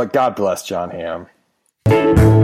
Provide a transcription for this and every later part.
But God bless Jon Hamm.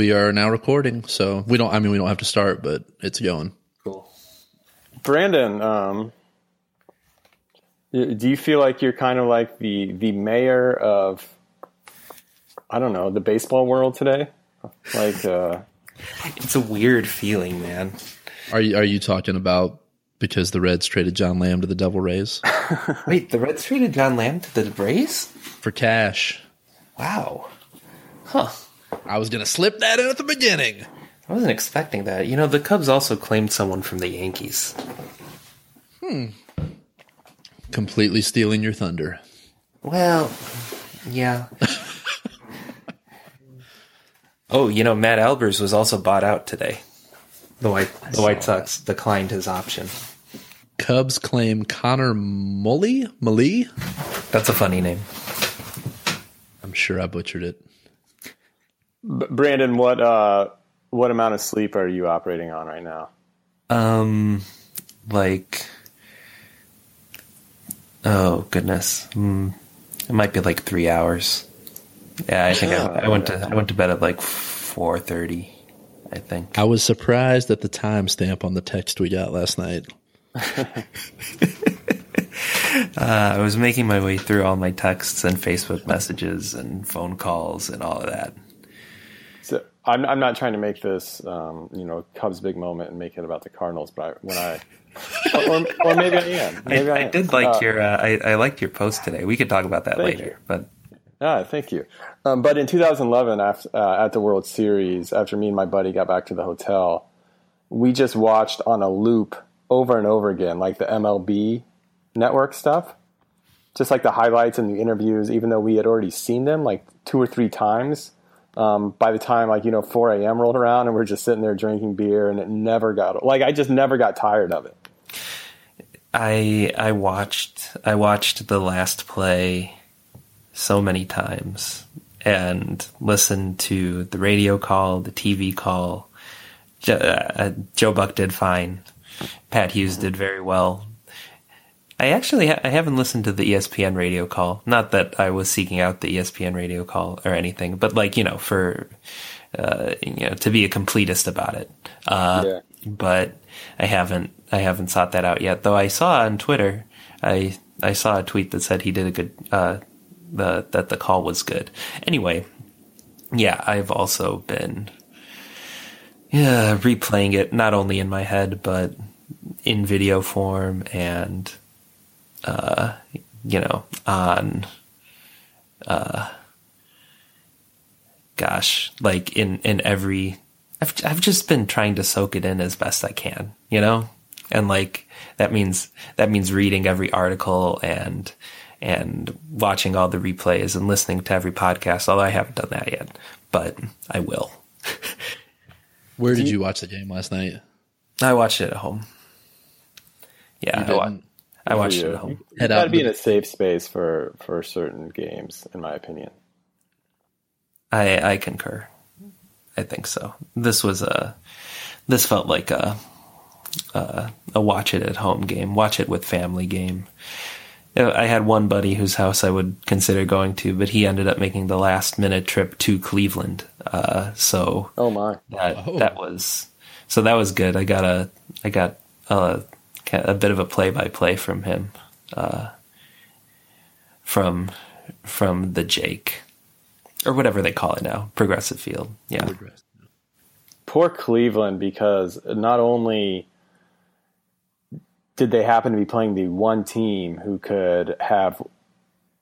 We are now recording, so we don't. I mean, we don't have to start, but it's going. Cool. Brandon, um, do you feel like you're kind of like the the mayor of I don't know the baseball world today? Like, uh, It's a weird feeling, man. Are you Are you talking about because the Reds traded John Lamb to the Devil Rays Wait, the Reds traded John Lamb to the Rays? for cash? Wow. Huh. I was gonna slip that in at the beginning. I wasn't expecting that. You know, the Cubs also claimed someone from the Yankees. Hmm. Completely stealing your thunder. Well, yeah. oh, you know, Matt Albers was also bought out today. The White the White Sox declined his option. Cubs claim Conor Mullee. Mullee. That's a funny name. I'm sure I butchered it. B- Brandon, what uh, what amount of sleep are you operating on right now? Um, like, oh goodness, mm, it might be like three hours. Yeah, I think I, I went to I went to bed at like four thirty. I think. I was surprised at the timestamp on the text we got last night. Uh, I was making my way through all my texts and Facebook messages and phone calls and all of that. I'm I'm not trying to make this um, you know Cubs big moment and make it about the Cardinals, but I, when I or, or maybe I am. Maybe I, I, I am. did like Uh, your uh, I, I liked your post today. We could talk about that later, you. but Ah, thank you. Um, but in 2011, after, uh, at the World Series, after me and my buddy got back to the hotel, we just watched on a loop over and over again, like the MLB network stuff, just like the highlights and the interviews, even though we had already seen them like two or three times. Um, by the time like you know 4 a.m. rolled around and we're just sitting there drinking beer, and it never got like I just never got tired of it. I I watched I watched the last play so many times and listened to the radio call, the TV call. Uh, Joe Buck did fine. Pat Hughes did very well. I actually ha- I haven't listened to the ESPN radio call. Not that I was seeking out the ESPN radio call or anything, but like you know for uh, you know to be a completist about it. Uh, Yeah. But I haven't I haven't sought that out yet. Though I saw on Twitter I I saw a tweet that said he did a good uh, the that the call was good. Anyway, yeah, I've also been yeah replaying it not only in my head but in video form and uh you know on uh gosh like in in every I've I've just been trying to soak it in as best I can, you know? And like that means that means reading every article and and watching all the replays and listening to every podcast, although I haven't done that yet, but I will. Where did you watch the game last night? I watched it at home. Yeah, I, wa-? I watched For it at home. Head Got to out. be in a safe space for for certain games, in my opinion. I I concur. I think so. This was a this felt like a a, a watch it at home game, watch it with family game. I had one buddy whose house I would consider going to, but he ended up making the last minute trip to Cleveland. Uh, so Oh my! that Oh. that was so that was good. I got a I got a a bit of a play by play from him, uh, from from the Jake or whatever they call it now, Progressive Field. Yeah, poor Cleveland because not only did they happen to be playing the one team who could have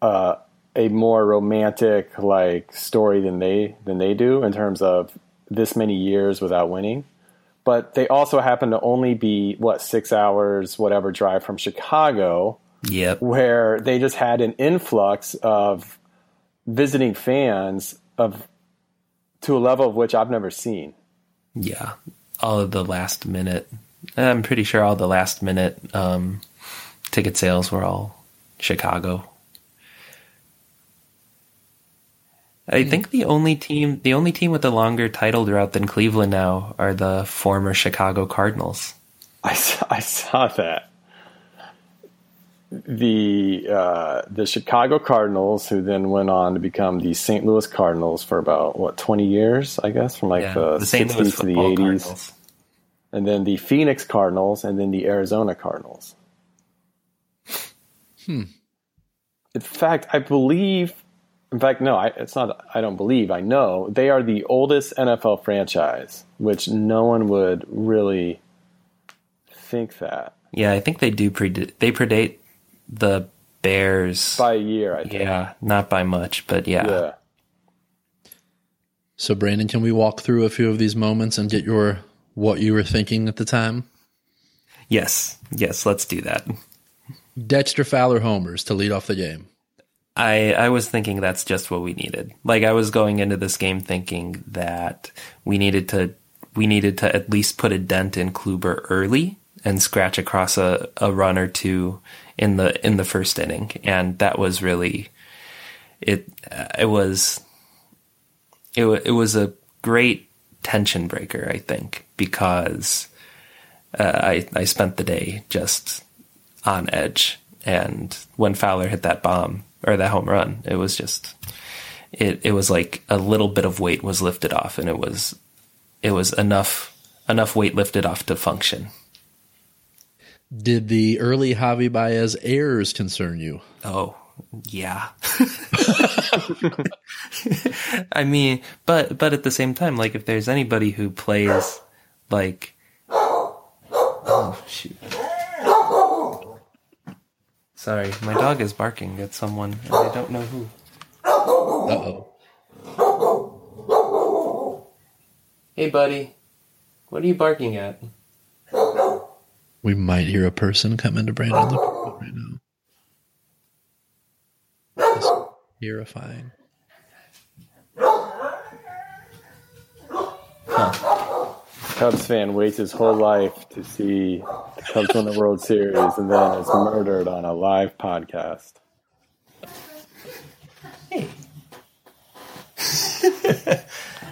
uh, a more romantic like story than they than they do in terms of this many years without winning, but they also happen to only be what six hours whatever drive from Chicago yep, where they just had an influx of visiting fans of to a level of which I've never seen. Yeah, all of the last minute. I'm pretty sure all the last minute um, ticket sales were all Chicago. I think the only team, the only team with a longer title drought than Cleveland now are the former Chicago Cardinals. I saw, I saw that. The uh, the Chicago Cardinals, who then went on to become the St. Louis Cardinals for about what twenty years, I guess, from like Yeah, the the St. Louis sixties to the eighties, and then the Phoenix Cardinals, and then the Arizona Cardinals. Hmm. In fact, I believe. In fact, no, I, it's not. I don't believe. I know they are the oldest NFL franchise, which no one would really think that Yeah, I think they do predate. They predate the Bears. by a year. I think. yeah, not by much, but yeah. yeah. So, Brandon, can we walk through a few of these moments and get your what you were thinking at the time? Yes, yes, let's do that. Dexter Fowler homers to lead off the game. I I was thinking that's just what we needed. Like I was going into this game thinking that we needed to we needed to at least put a dent in Kluber early and scratch across a, a run or two in the in the first inning, and that was really it. uh, It was it it was a great tension breaker, I think, because uh, I I spent the day just on edge. And when Fowler hit that bomb or that home run, it was just it it was like a little bit of weight was lifted off, and it was it was enough enough weight lifted off to function. Did the early Javi Baez errors concern you? Oh yeah. I mean, but but at the same time, like if there's anybody who plays like oh shoot. Sorry, my dog is barking at someone and I don't know who. Uh oh. Hey buddy. What are you barking at? We might hear a person come into Brandon's apartment right now. That's terrifying. Cubs fan waits his whole life to see the Cubs win the World Series and then is murdered on a live podcast.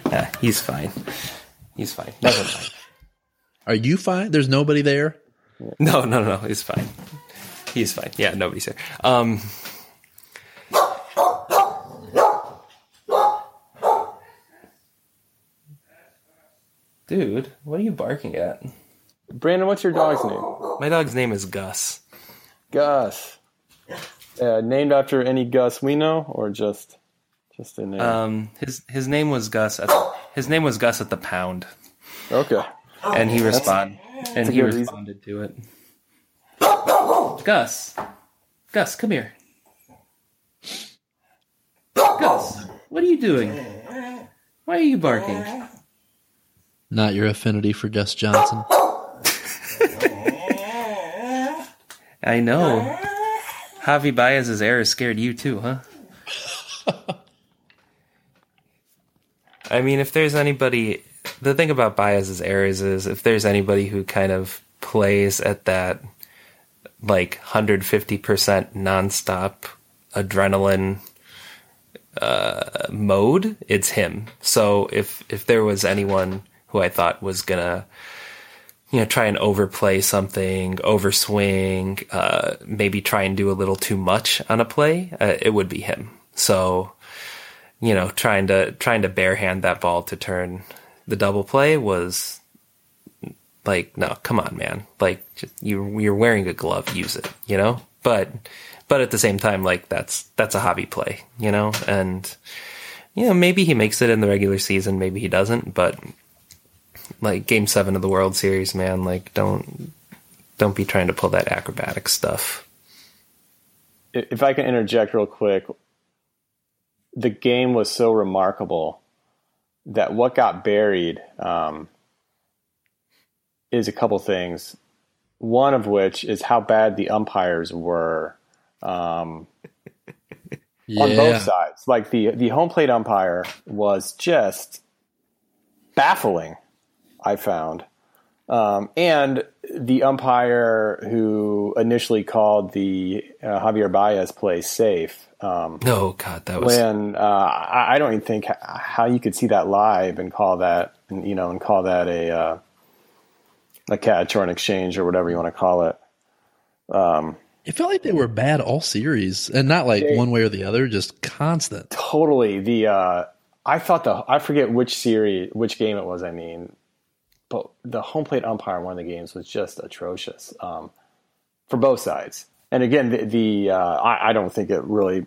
Yeah, he's fine. He's fine. Never mind. Are you fine? There's nobody there? No, no, no, he's fine. He's fine. Yeah, nobody's here. Um Dude, what are you barking at? Brandon, what's your dog's name? My dog's name is Gus. Gus. Uh, named after any Gus we know, or just just a name? Um his his name was Gus at the, his name was Gus at the pound. okay. And he responded and he good reason. responded to it. Gus. Gus, come here. Gus, what are you doing? Why are you barking? Not your affinity for Gus Johnson. I know. Javi Baez's error scared you too, huh? I mean, if there's anybody, the thing about Baez's errors is if there's anybody who kind of plays at that like 150% nonstop adrenaline uh, mode, it's him. So if if there was anyone who I thought was gonna you know, try and overplay something, overswing, uh, maybe try and do a little too much on a play, uh, it would be him. So, you know, trying to trying to barehand that ball to turn the double play was like, no, come on, man. Like, you you're wearing a glove, use it, you know. But but at the same time, like that's that's a hobby play, you know, and you know maybe he makes it in the regular season, maybe he doesn't, but like game seven of the World Series, man. Like don't don't be trying to pull that acrobatic stuff. If I can interject real quick, the game was so remarkable that what got buried um, is a couple things. One of which is how bad the umpires were. Um, on both sides. Like the the home plate umpire was just baffling. I found, um, and the umpire who initially called the uh, Javier Baez play safe. Um, No, God, that was when uh, I, I don't even think how you could see that live and call that, you know, and call that a uh, a catch or an exchange or whatever you want to call it. It felt like they were bad all series, and not like They- one way or the other, just constant. totally the uh i thought the i forget which series which game it was i mean but the home plate umpire in one of the games was just atrocious um for both sides and again the, the uh I, I don't think it really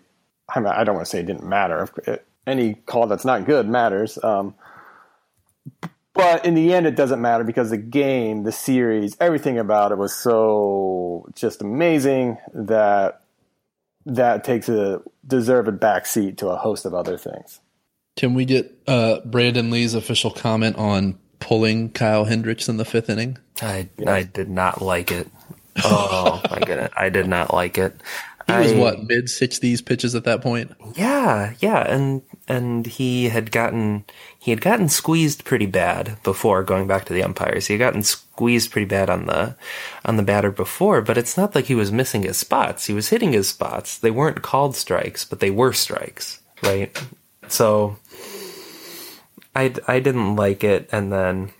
i mean i don't want to say it didn't matter any call that's not good matters um but in the end it doesn't matter because the game the series everything about it was so just amazing that that takes a deserved backseat to a host of other things. Can we get uh, Brandon Lee's official comment on pulling Kyle Hendricks in the fifth inning? I I did not like it. Oh my goodness, I did not like it. He was I- what mid sixties pitches at that point. Yeah, yeah, and and he had gotten he had gotten squeezed pretty bad before going back to the umpires. He had gotten squeezed pretty bad on the on the batter before, but it's not like he was missing his spots. He was hitting his spots. They weren't called strikes, but they were strikes, right? So I I didn't like it, and then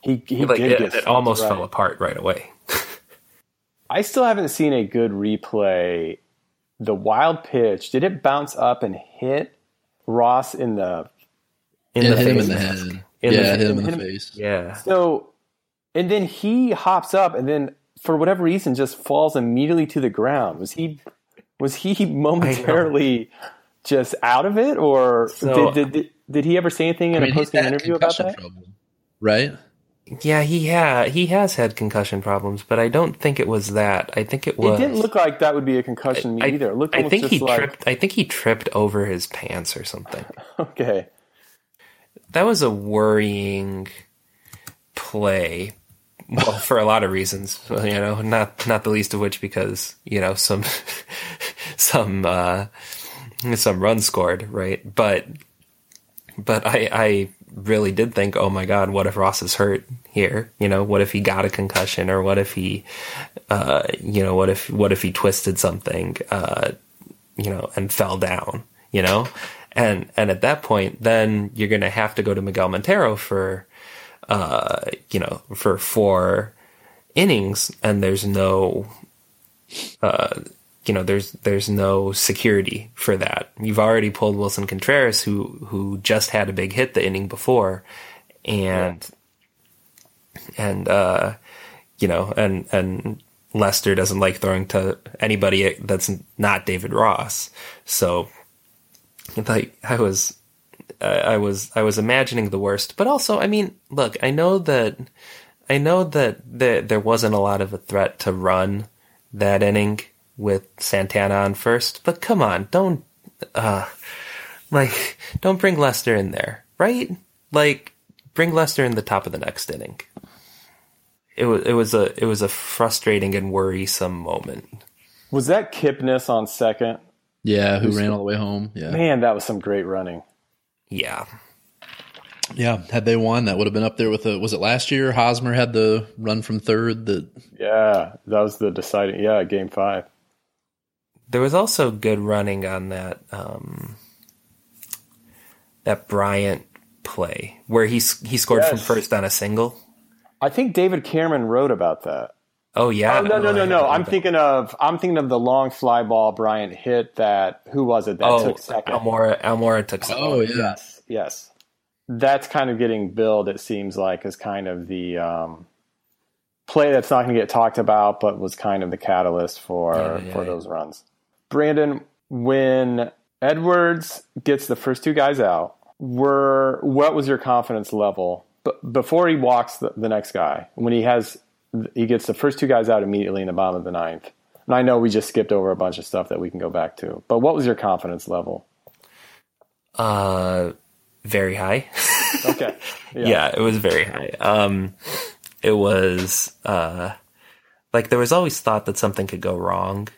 He he like did it, get it almost right. fell apart right away. I still haven't seen a good replay. The wild pitch did it bounce up and hit Ross in the In It the hit him face in the head. In yeah, the- hit him in the him- face. Yeah, so, and then he hops up and then for whatever reason just falls immediately to the ground. Was he was he momentarily just out of it, or So- did, did did he ever say anything in I mean, a he's post game interview about that? trouble, right? yeah, he ha he has had concussion problems, but I don't think it was that. I think it It was. didn't look like that would be a concussion I, either. It looked I think just he like tripped. I think he tripped over his pants or something. okay. That was a worrying play. Well, for a lot of reasons, you know, not not the least of which because you know some some uh, some runs scored, right? But but I I really did think, oh my god, what if Ross is hurt here? You know, what if he got a concussion, or what if he, uh, you know, what if what if he twisted something, uh, you know, and fell down, you know, and and at that point, then you're gonna have to go to Miguel Montero for, uh, you know, for four innings, and there's no, uh, you know, there's there's no security for that. You've already pulled Willson Contreras, who who just had a big hit the inning before, and and uh, you know, and and Lester doesn't like throwing to anybody that's not David Ross. So, like, I was, I was, I was imagining the worst. But also, I mean, look, I know that, I know that there there wasn't a lot of a threat to run that inning with Santana on first. But come on, don't, uh, like, don't bring Lester in there, right? Like, bring Lester in the top of the next inning it was it was a it was a frustrating and worrisome moment. Was that Kipnis on second? Yeah, who ran all the way home? Yeah, Man, that was some great running. Yeah, yeah. Had they won, that would have been up there with the. Was it last year? Hosmer had the run from third. That Yeah, that was the deciding. Yeah, game five. There was also good running on that um, that Bryant play where he he scored from first on a single. I think David Cameron wrote about that. Oh yeah, Oh, no, no, no, no. I'm thinking of I'm thinking of the long fly ball Bryant hit that. Who was it that that. Oh, took second? Almora Almora took second. oh yeah, Yes, yes. That's kind of getting billed. It seems like as kind of the um, play that's not going to get talked about, but was kind of the catalyst for Yeah, yeah, for yeah. those runs. Brandon, when Edwards gets the first two guys out, were what was your confidence level? But before he walks the, the next guy, when he has he gets the first two guys out immediately in the bottom of the ninth. And I know we just skipped over a bunch of stuff that we can go back to, but what was your confidence level? Uh, very high. Okay, yeah. it was very high. Um, it was uh, like there was always thought that something could go wrong,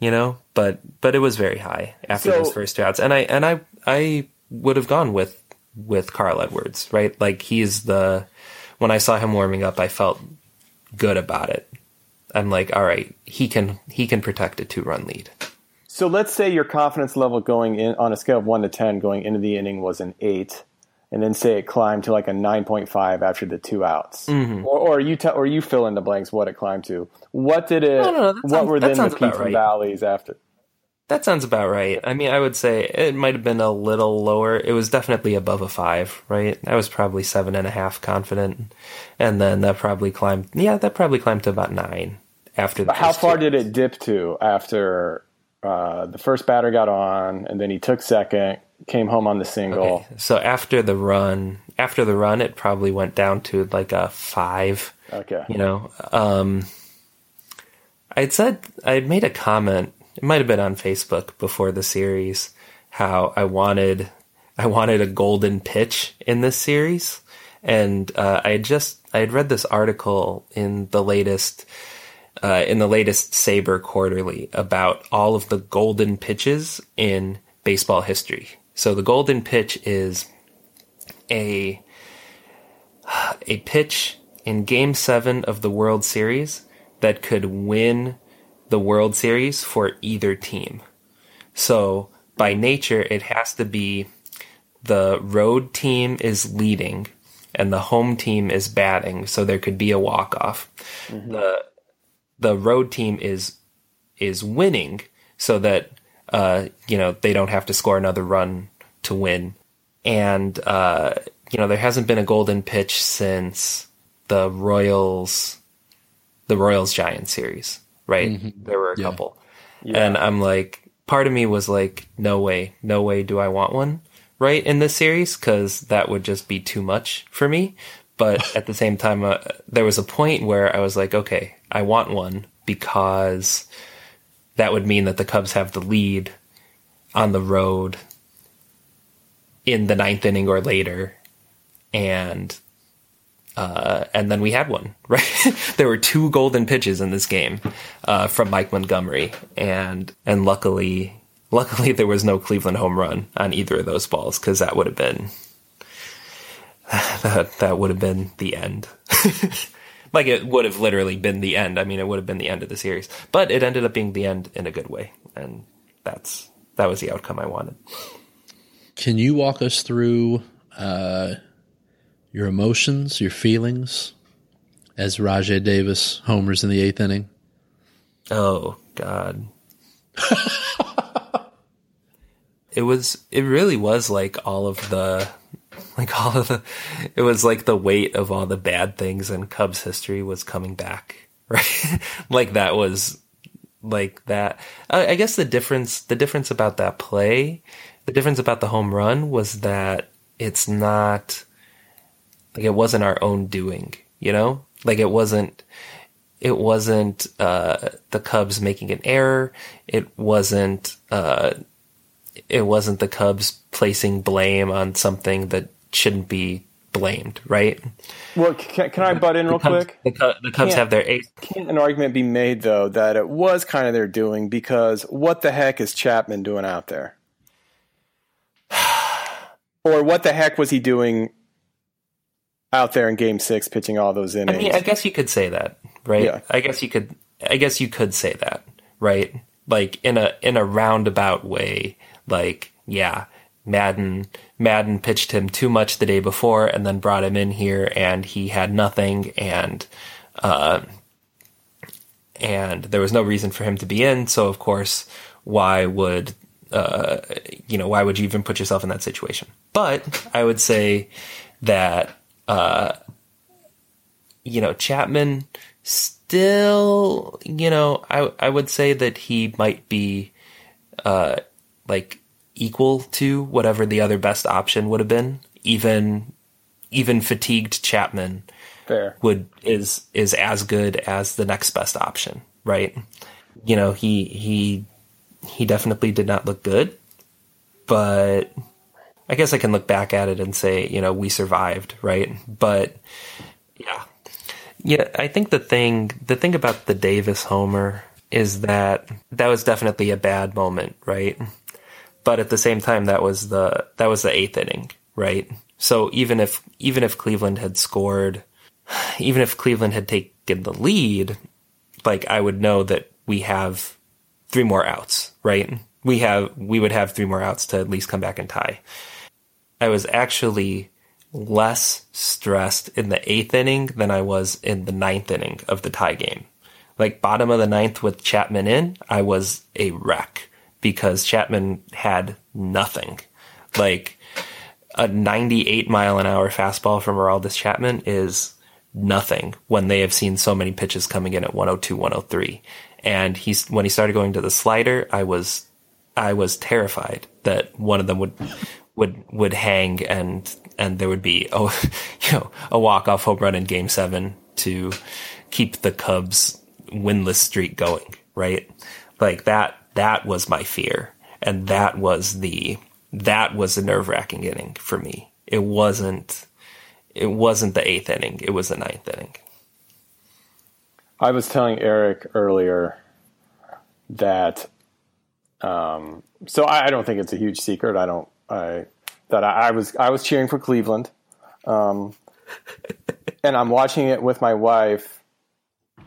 you know, but but it was very high after So- those first two outs, and I and I I would have gone with with Carl Edwards, right? Like he's the when I saw him warming up, I felt good about it. I'm like, all right, he can he can protect a two run lead. So let's say your confidence level going in on a scale of one to ten going into the inning was an eight, and then say it climbed to like a nine point five after the two outs, Mm-hmm. or, or you tell or you fill in the blanks what it climbed to. What did it? No, no, no, what sounds- were then the peaks and valleys after? That sounds about right. I mean, I would say it might have been a little lower. It was definitely above a five, right? I was probably seven and a half confident, and then that probably climbed. Yeah, that probably climbed to about nine after. The How far did it dip to after uh, the first batter got on, and then he took second, came home on the single? Okay, So after the run, after the run, it probably went down to like a five. Okay. You know, um, I'd said I'd made a comment. It might have been on Facebook before the series. How I wanted, I wanted a golden pitch in this series, and uh, I had just I had read this article in the latest uh, in the latest Saber Quarterly about all of the golden pitches in baseball history. So the golden pitch is a a pitch in Game Seven of the World Series that could win the World Series for either team. So by nature, it has to be the road team is leading and the home team is batting, so there could be a walk off. Mm-hmm. The the road team is is winning, so that uh, you know they don't have to score another run to win. And uh, you know there hasn't been a golden pitch since the Royals, the Royals Giant series, right? There were a Yeah. couple, and I'm like, part of me was like, no way, no way, do I want one, right? In this series, because that would just be too much for me. But at the same time, uh, there was a point where I was like, okay, I want one because that would mean that the Cubs have the lead on the road in the ninth inning or later, and uh, and then we had one. Right, there were two golden pitches in this game uh, from Mike Montgomery, and and luckily, luckily there was no Cleveland home run on either of those balls because that would have been that that would have been the end. like it would have literally been the end. I mean, it would have been the end of the series, but it ended up being the end in a good way, and that's that was the outcome I wanted. Can you walk us through uh, your emotions, your feelings as Rajai Davis homers in the eighth inning? Oh God. it was it really was like all of the like all of the it was like the weight of all the bad things in Cubs history was coming back. Right? like that was like that I, I guess the difference the difference about that play the difference about the home run was that it's not like it wasn't our own doing you know like it wasn't it wasn't uh, the Cubs making an error. It wasn't uh, it wasn't the Cubs placing blame on something that shouldn't be blamed. Right? Well, can, can I butt in real Cubs, quick? the, Cubs, the have their ace. Can't an argument be made though that it was kind of their doing because what the heck is Chapman doing out there? or what the heck was he doing out there in Game Six, pitching all those innings? I mean, I guess you could say that, right? Yeah. I guess you could. I guess you could say that, right? Like in a in a roundabout way. Like, yeah, Maddon Maddon pitched him too much the day before, and then brought him in here, and he had nothing, and uh, and there was no reason for him to be in. So, of course, why would uh, you know why would you even put yourself in that situation? But I would say that uh, you know, Chapman still, you know, I I would say that he might be uh like equal to whatever the other best option would have been. Even even fatigued Chapman Fair. would is is as good as the next best option, right? You know, he he he definitely did not look good, but I guess I can look back at it and say, you know, we survived, right? But yeah. Yeah, I think the thing the thing about the Davis homer is that that was definitely a bad moment, right? But at the same time, that was the that was the eighth inning, right? So even if even if Cleveland had scored, even if Cleveland had taken the lead, like I would know that we have three more outs, right? We have we would have three more outs to at least come back and tie. I was actually less stressed in the eighth inning than I was in the ninth inning of the tie game. Like bottom of the ninth with Chapman in, I was a wreck because Chapman had nothing. Like a 98 mile an hour fastball from Aroldis Chapman is nothing when they have seen so many pitches coming in at 102, 103. And he's when he started going to the slider, I was I was terrified that one of them would would would hang and and there would be oh you know a walk off home run in game 7 to keep the Cubs winless streak going, right? Like that that was my fear and that was the that was the nerve wracking inning for me. It wasn't it wasn't the eighth inning, it was the ninth inning. I was telling Eric earlier that um, so I, I, don't think it's a huge secret. I don't I that I, I was I was cheering for Cleveland. Um, and I'm watching it with my wife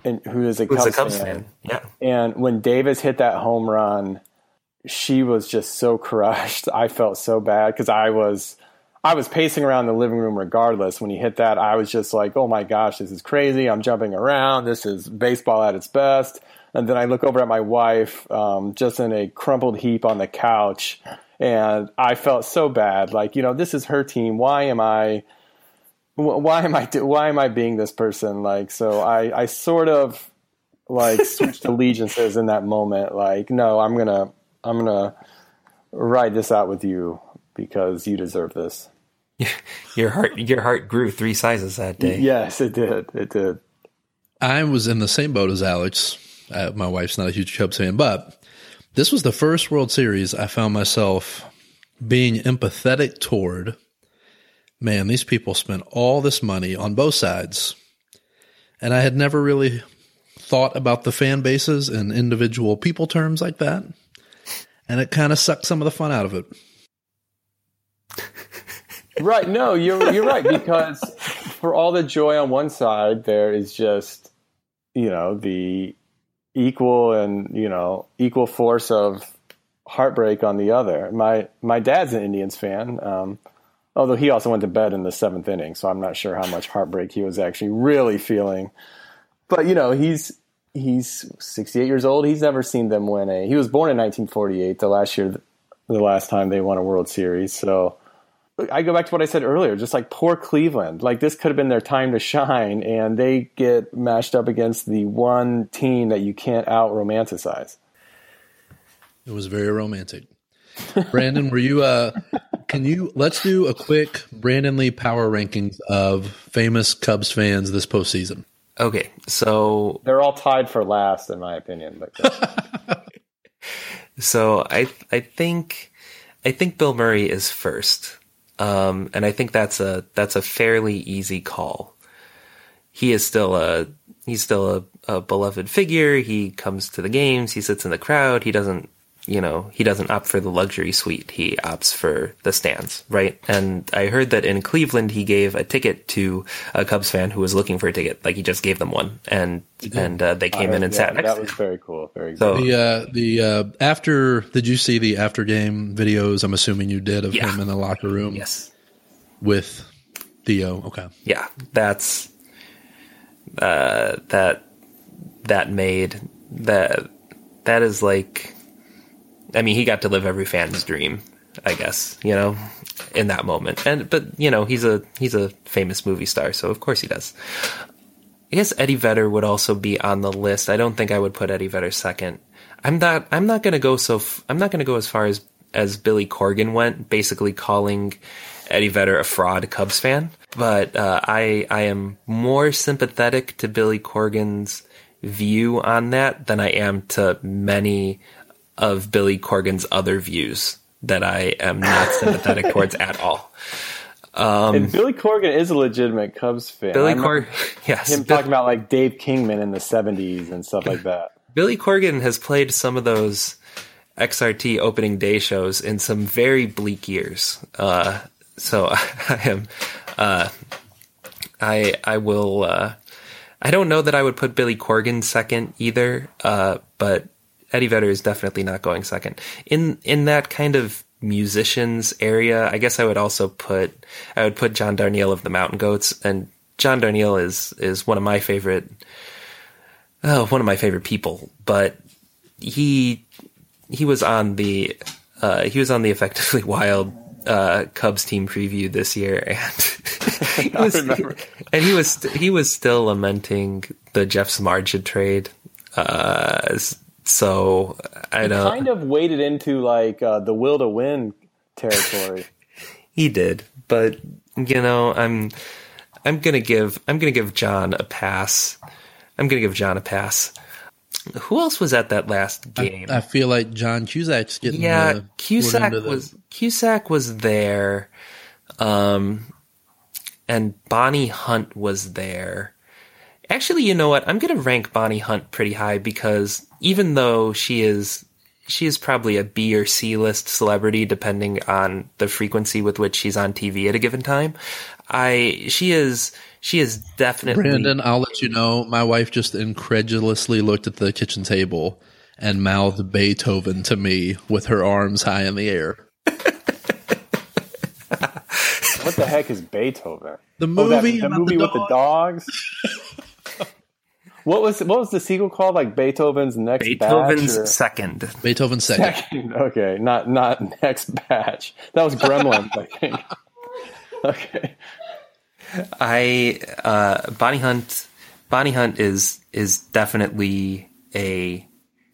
and who is a Cubs, a Cubs fan. fan. Yeah. And when Davis hit that home run, she was just so crushed. I felt so bad because I was I was pacing around the living room regardless. When he hit that, I was just like, "Oh my gosh, this is crazy! I'm jumping around. This is baseball at its best." And then I look over at my wife, um, just in a crumpled heap on the couch, and I felt so bad. Like, you know, this is her team. Why am I? Why am I? Why am I being this person? Like, so I, I sort of like switched allegiances in that moment. Like, no, I'm gonna I'm gonna ride this out with you because you deserve this. Your heart, your heart grew three sizes that day. Yes, it did. It did. I was in the same boat as Alex. Uh, my wife's not a huge Cubs fan, but this was the first World Series I found myself being empathetic toward. Man, these people spent all this money on both sides, and I had never really thought about the fan bases and individual people terms like that and it kind of sucked some of the fun out of it. right. No, you're you're right because for all the joy on one side, there is just you know the equal and you know equal force of heartbreak on the other. My my dad's an Indians fan. Um, although he also went to bed in the seventh inning, so I'm not sure how much heartbreak he was actually really feeling. But you know, he's he's 68 years old. He's never seen them win a. He was born in 1948, the last year, the last time they won a World Series. So I go back to what I said earlier, just like poor Cleveland. Like this could have been their time to shine, and they get mashed up against the one team that you can't out romanticize. It was very romantic. Brandon, were you? Uh, can you? Let's do a quick Brandon Lee power rankings of famous Cubs fans this postseason. Okay, so they're all tied for last, in my opinion. But so I I think I think Bill Murray is first, um, and I think that's a that's a fairly easy call. He is still a he's still a, a beloved figure. He comes to the games. He sits in the crowd. He doesn't you know, he doesn't opt for the luxury suite. He opts for the stands, right? And I heard that in Cleveland, he gave a ticket to a Cubs fan who was looking for a ticket. Like he just gave them one, and and uh, they came in and yeah, sat next. That was very cool. Very so, The uh, the uh, after did you see the after game videos? I'm assuming you did of yeah. him in the locker room. Yes, with Theo. Okay, yeah, that's uh, that that made that that is like I mean, he got to live every fan's dream, I guess, you know, in that moment. And but you know, he's a he's a famous movie star, so of course he does. I guess Eddie Vedder would also be on the list. I don't think I would put Eddie Vedder second. I'm not. I'm not going to go so. F- I'm not going to go as far as as Billy Corgan went, basically calling Eddie Vedder a fraud Cubs fan. But uh, I I am more sympathetic to Billy Corgan's view on that than I am to many of Billy Corgan's other views that I am not sympathetic towards at all. Um, and Billy Corgan is a legitimate Cubs fan. Billy Corgan, yes. Him talking about like Dave Kingman in the '70s and stuff like that. Billy Corgan has played some of those XRT opening day shows in some very bleak years. Uh, so I am, uh, I I will. Uh, I don't know that I would put Billy Corgan second either, uh, but Eddie Vedder is definitely not going second. In in that kind of musicians area, I guess I would also put I would put John Darnielle of the Mountain Goats, and John Darnielle is is one of my favorite, oh, one of my favorite people. But he he was on the uh, he was on the effectively wild uh, Cubs team preview this year, and he was, and he was he was still lamenting the Jeff Samardzija trade. Uh, so I don't kind of waded into like uh, the will to win territory. he did, but you know, I'm I'm gonna give I'm gonna give John a pass. I'm gonna give John a pass. Who else was at that last game? I, I feel like John Cusack's getting yeah. uh, Cusack put into the- was Cusack was there, um, and Bonnie Hunt was there. Actually, you know what? I'm going to rank Bonnie Hunt pretty high because even though she is she is probably a B or C list celebrity depending on the frequency with which she's on TV at a given time, I she is she is definitely Brandon, I'll let you know. My wife just incredulously looked at the kitchen table and mouthed Beethoven to me with her arms high in the air. What the heck is Beethoven? The Oh, that- movie, the movie with the dogs. what was what was the sequel called? Like Beethoven's next Beethoven's batch. second. Beethoven second. Second. Okay, not not next batch. That was Gremlins, I think. Okay. I uh, Bonnie Hunt. Bonnie Hunt is is definitely a.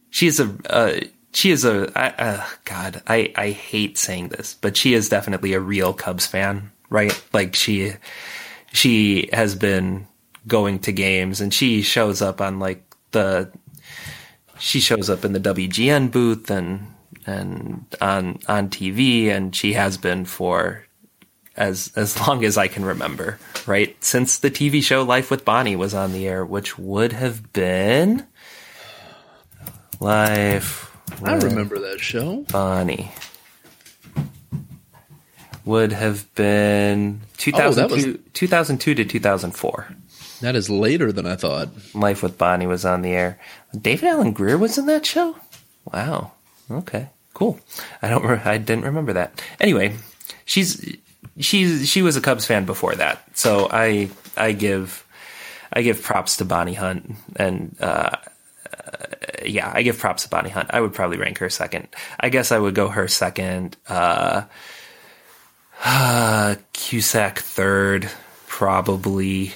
She is a. Uh, she is a. I, uh, God, I I hate saying this, but she is definitely a real Cubs fan, right? Like she, she has been going to games, and she shows up on like the. She shows up in the WGN booth and and on on TV, and she has been for as as long as I can remember, right? Since the TV show Life with Bonnie was on the air, which would have been Life I with remember that show. Bonnie. Would have been Oh, that 2002, 2002 to 2004. That is later than I thought. Life with Bonnie was on the air. David Alan Grier was in that show. Wow. Okay. Cool. I don't. Re- I didn't remember that. Anyway, she's she's she was a Cubs fan before that, so I I give I give props to Bonnie Hunt and. Uh, uh, yeah, I give props to Bonnie Hunt. I would probably rank her second. I guess I would go her second. Uh, uh, Cusack third, probably.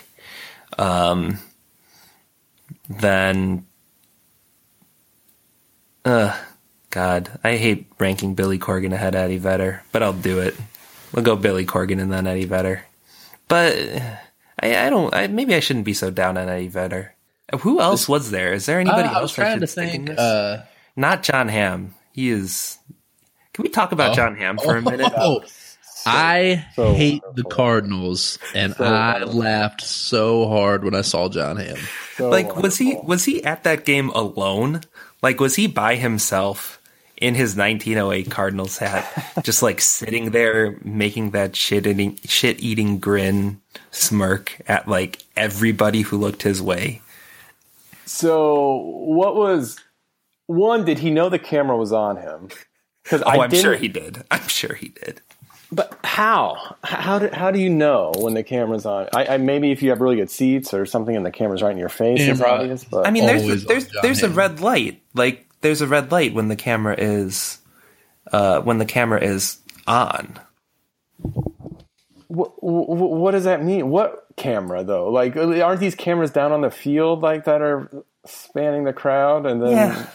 Um, then, uh, God, I hate ranking Billy Corgan ahead of Eddie Vedder, but I'll do it. We'll go Billy Corgan and then Eddie Vedder. But I, I don't. I, maybe I shouldn't be so down on Eddie Vedder. Who else was there? Is there anybody Uh, I was trying to think. Uh, Not Jon Hamm. He is. Can we talk about Oh. Jon Hamm for a minute? oh, I so hate the. Cardinals, and So I wonderful. laughed so hard when I saw Jon Hamm. So like was he was he at that game alone like was he by himself in his 1908 cardinals hat just like sitting there making that shit eating shit eating grin smirk at like everybody who looked his way So what was one? Did he know the camera was on him? Because oh I i'm didn't, sure he did i'm sure he did But how? How do, how do you know when the camera's on? I, I maybe if you have really good seats or something and the camera's right in your face, it's obvious. But i mean there's Always there's on John there's a red light like there's a red light when the camera is uh when the camera is on what, what does that mean? What camera though? Like, aren't these cameras down on the field like that are spanning the crowd? And then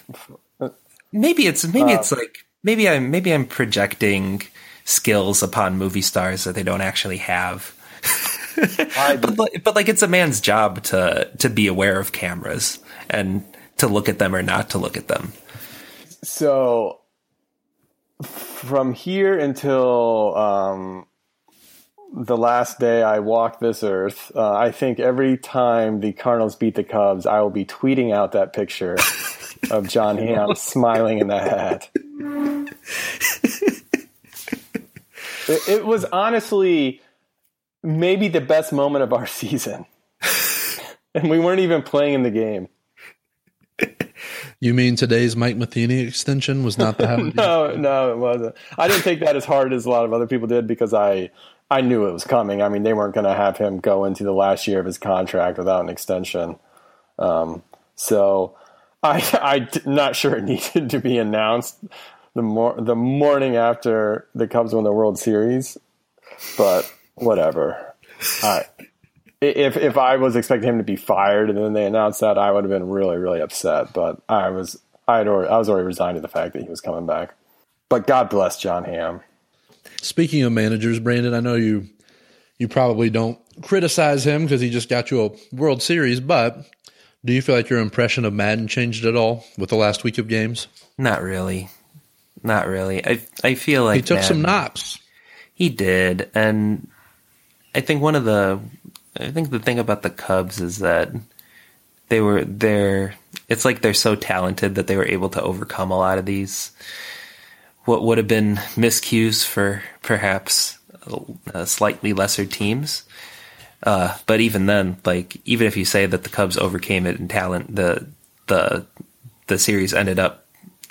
Yeah. maybe it's maybe it's like maybe I'm maybe I'm projecting skills upon movie stars that they don't actually have. But like, but like it's a man's job to to be aware of cameras and to look at them or not to look at them. so from here until um, the last day I walk this earth, uh, I think every time the Cardinals beat the Cubs, I will be tweeting out that picture of Jon Hamm smiling in the hat. It, it was honestly maybe the best moment of our season. and we weren't even playing in the game. You mean today's Mike Matheny extension was not the no, no, it wasn't. I didn't take that as hard as a lot of other people did because I I knew it was coming. I mean, they weren't going to have him go into the last year of his contract without an extension. Um, so I I'm not sure it needed to be announced the mor- the morning after the Cubs won the World Series, but whatever. I, if if I was expecting him to be fired and then they announced that, I would have been really really upset. But I was I had already, I was already resigned to the fact that he was coming back. But God bless Jon Hamm. Speaking of managers, Brandon, I know you you probably don't criticize him because he just got you a World Series, but do you feel like your impression of Maddon changed at all with the last week of games? Not really. Not really. I I feel like He took some naps. He did, and I think one of the I think the thing about the Cubs is that they were they're it's like they're so talented that they were able to overcome a lot of these what would have been miscues for perhaps uh, slightly lesser teams. Uh, but even then, like even if you say that the Cubs overcame it in talent, the the the series ended up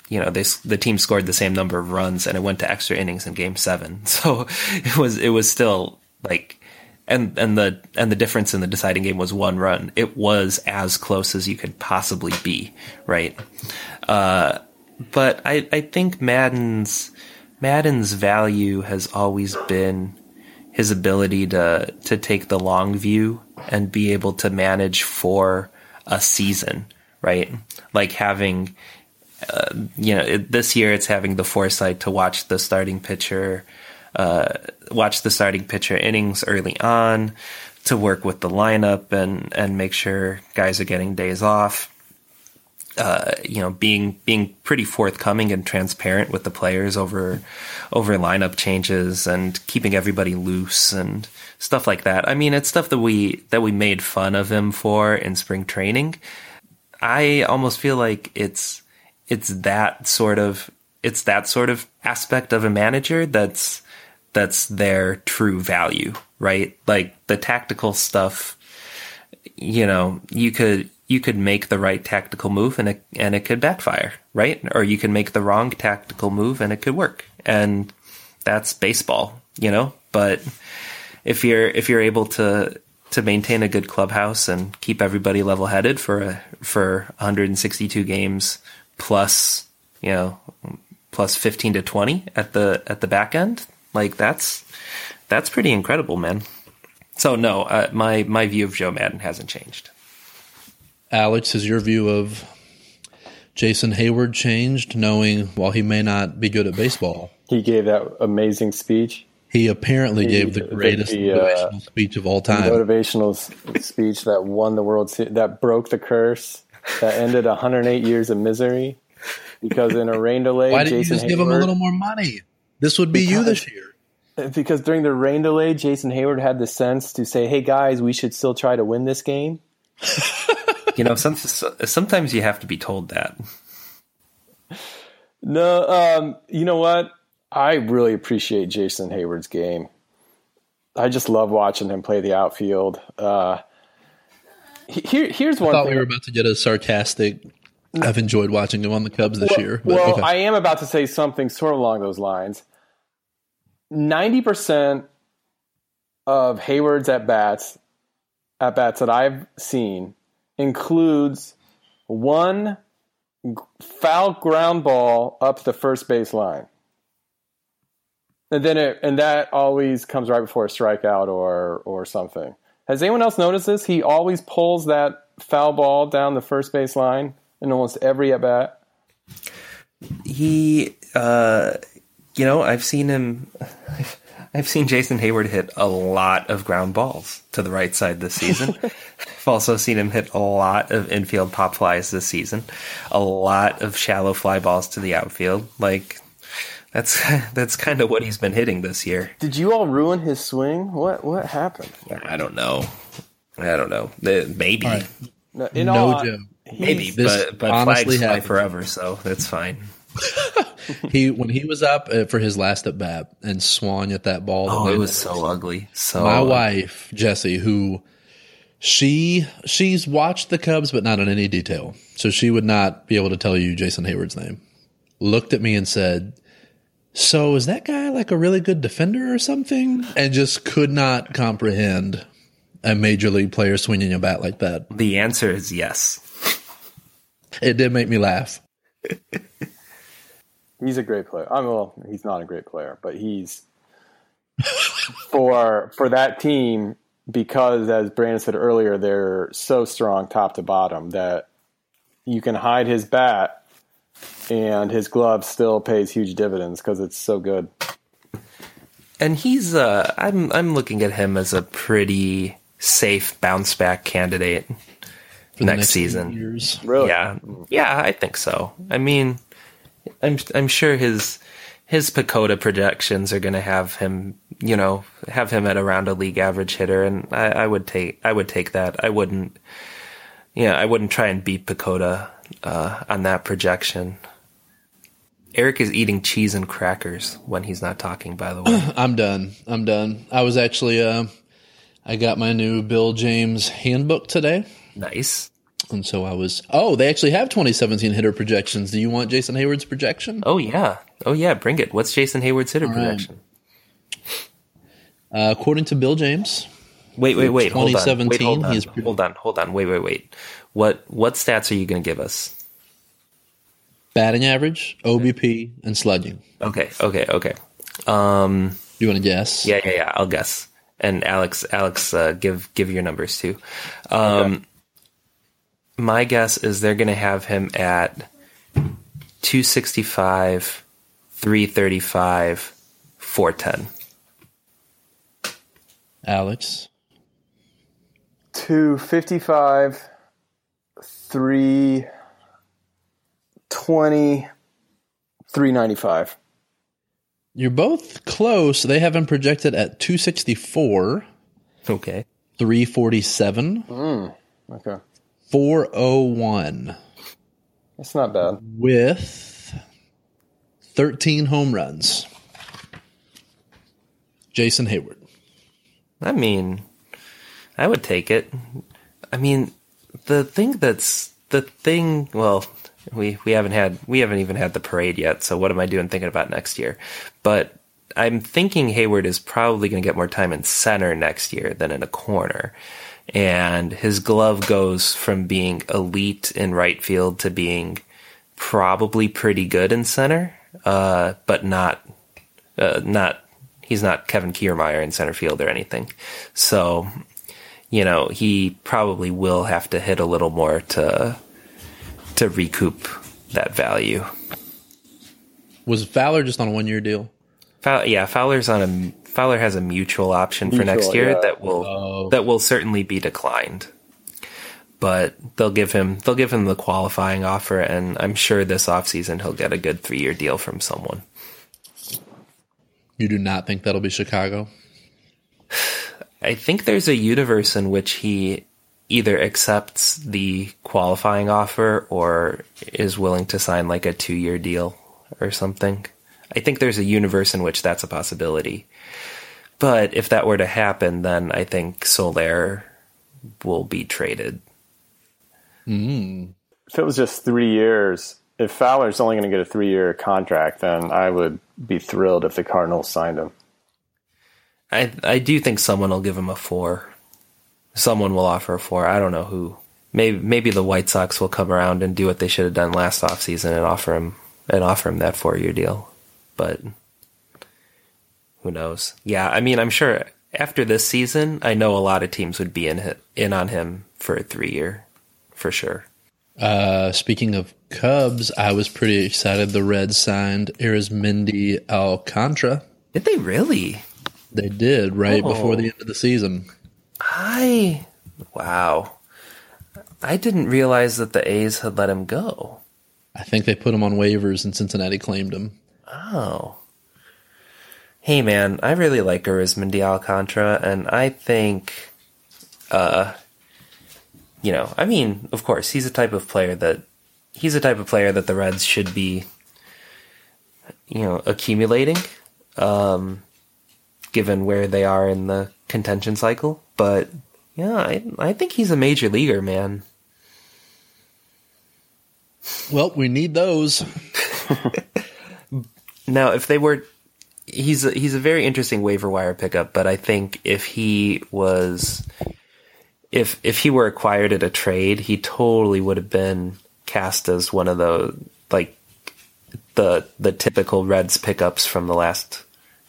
you know, they the team scored the same number of runs and it went to extra innings in game 7. So it was it was still like and and the and the difference in the deciding game was one run. It was as close as you could possibly be, right? Uh, but I I think Maddon's Maddon's value has always been his ability to to take the long view and be able to manage for a season, right? Like having uh, you know, it, this year it's having the foresight to watch the starting pitcher, uh, watch the starting pitcher innings early on, to work with the lineup and and make sure guys are getting days off. Uh, you know, being being pretty forthcoming and transparent with the players over over lineup changes and keeping everybody loose and stuff like that. I mean, it's stuff that we that we made fun of him for in spring training. I almost feel like it's it's that sort of it's that sort of aspect of a manager that's that's their true value, right? Like the tactical stuff, you know, you could you could make the right tactical move and it and it could backfire, right? Or you can make the wrong tactical move and it could work. And that's baseball, you know? But if you're if you're able to to maintain a good clubhouse and keep everybody level headed for a, for 162 games plus you know plus 15 to 20 at the at the back end. Like that's that's pretty incredible man. So no uh, my my view of joe maddon hasn't changed. Alex, has your view of Jason Heyward changed, knowing while he may not be good at baseball, He gave that amazing speech, he apparently The- gave the the- greatest the, uh, motivational speech of all time. motivational speech that won the World Series, that broke the curse, that ended 108 years of misery. Because in a rain delay, Why didn't Jason you just give him a little more money? This would be you this year. because during the rain delay, Jason Heyward had the sense to say, "Hey guys, we should still try to win this game." you know some, sometimes you have to be told that No, um, you know what? I really appreciate Jason Heyward's game. I just love watching him play the outfield. Uh, he- here, here's I thought thing. we were about to get a sarcastic. I've enjoyed watching him on the Cubs this well, year. But well, okay. I am about to say something sort of along those lines. Ninety percent of Heyward's at bats, at bats that I've seen, includes one foul ground ball up the first base line, and then it, and that always comes right before a strikeout or or something. Has anyone else noticed this? He always pulls that foul ball down the first base line in almost every at bat. he uh you know i've seen him i've seen jason heyward hit a lot of ground balls to the right side this season i've also seen him hit a lot of infield pop flies this season a lot of shallow fly balls to the outfield like that's that's kind of what he's been hitting this year Did you all ruin his swing? What what happened? i don't know i don't know maybe All right. No, in No all, Jim. Maybe, This but but honestly flags fly forever, so that's fine. he when he was up uh, for his last at bat and swung at that ball. Oh, it was so ugly. So my wife Jessie, who she she's watched the Cubs but not in any detail, so she would not be able to tell you Jason Heyward's name. Looked at me and said, "So is that guy like a really good defender or something?" And just could not comprehend a major league player swinging a bat like that. the answer is yes. It did make me laugh. He's a great player. I mean, well, he's not a great player, but he's for for that team because, as Brandon said earlier, they're so strong top to bottom that you can hide his bat and his glove still pays huge dividends because it's so good. And he's uh I'm I'm looking at him as a pretty safe bounce back candidate For the next, season. years. Really, Yeah. Yeah, I think so. I mean I'm I'm sure his his PECOTA projections are gonna have him you know, have him at around a league average hitter and I, I would take I would take that. I wouldn't yeah, I wouldn't try and beat PECOTA uh, on that projection. Eric is eating cheese and crackers when he's not talking, by the way. I'm done. I'm done. I was actually uh I got my new Bill James handbook today. nice. And so I was Oh, they actually have 2017 hitter projections. Do you want Jason Heyward's projection? Oh yeah. Oh yeah, bring it. What's Jason Heyward's hitter projection? Uh, according to Bill James, Wait, wait, wait. Hold on. Wait, 2017, hold on. hold on. Hold on. Wait, wait, wait. What what stats are you going to give us? Batting average, OBP, and slugging. Okay, okay, okay. Um, You want to guess? yeah, yeah, yeah. I'll guess. And Alex, Alex, uh, give give your numbers too. Um, my guess is they're going to have him at two sixty five, three thirty five, four ten. Alex. two fifty five, three twenty, three ninety five. You're both close. They have him projected at 264, Okay. 347, mm, Okay, 401 that's not bad. with 13 home runs. Jason Heyward. I mean, I would take it. I mean, the thing that's the thing. Well, we we haven't had we haven't even had the parade yet. So what am I doing thinking about next year? But I'm thinking Heyward is probably going to get more time in center next year than in a corner. And his glove goes from being elite in right field to being probably pretty good in center, uh, but not uh, not he's not Kevin Kiermaier in center field or anything. So, you know, he probably will have to hit a little more to to recoup that value. Was Fowler just on a one year deal? Fow- yeah, Fowler's on a Fowler has a mutual option for next year yeah. that will oh. that will certainly be declined. But they'll give him they'll give him the qualifying offer and I'm sure this offseason he'll get a good 3-year deal from someone. You do not think that'll be Chicago? I think there's a universe in which he either accepts the qualifying offer or is willing to sign like a two year deal or something. I think there's a universe in which that's a possibility. But if that were to happen, then I think Soler will be traded. Hmm. If it was just three years, if Fowler's only going to get a three year contract, then I would be thrilled if the Cardinals signed him. I I do think someone will give him a four. Someone will offer for. I don't know who. Maybe maybe the White Sox will come around and do what they should have done last offseason and offer him and offer him that four year deal. But who knows? Yeah, I mean, I'm sure after this season, I know a lot of teams would be in in on him for a three year, for sure. Uh, speaking of Cubs, I was pretty excited the Reds signed Arismendy Alcantara. Did they really? They did right Oh. before the end of the season. I wow. I didn't realize that the A's had let him go. I think they put him on waivers and Cincinnati claimed him. Oh. Hey man, I really like Arismendy Alcantara, and I think, uh, you know, I mean, of course, he's a type of player that he's a type of player that the Reds should be, you know, accumulating, um, given where they are in the contention cycle. But yeah, I I think he's a major leaguer, man. Well, we need those. Now, if they were, he's a, he's a very interesting waiver wire pickup. But I think if he was, if if he were acquired at a trade, he totally would have been cast as one of the like the the typical Reds pickups from the last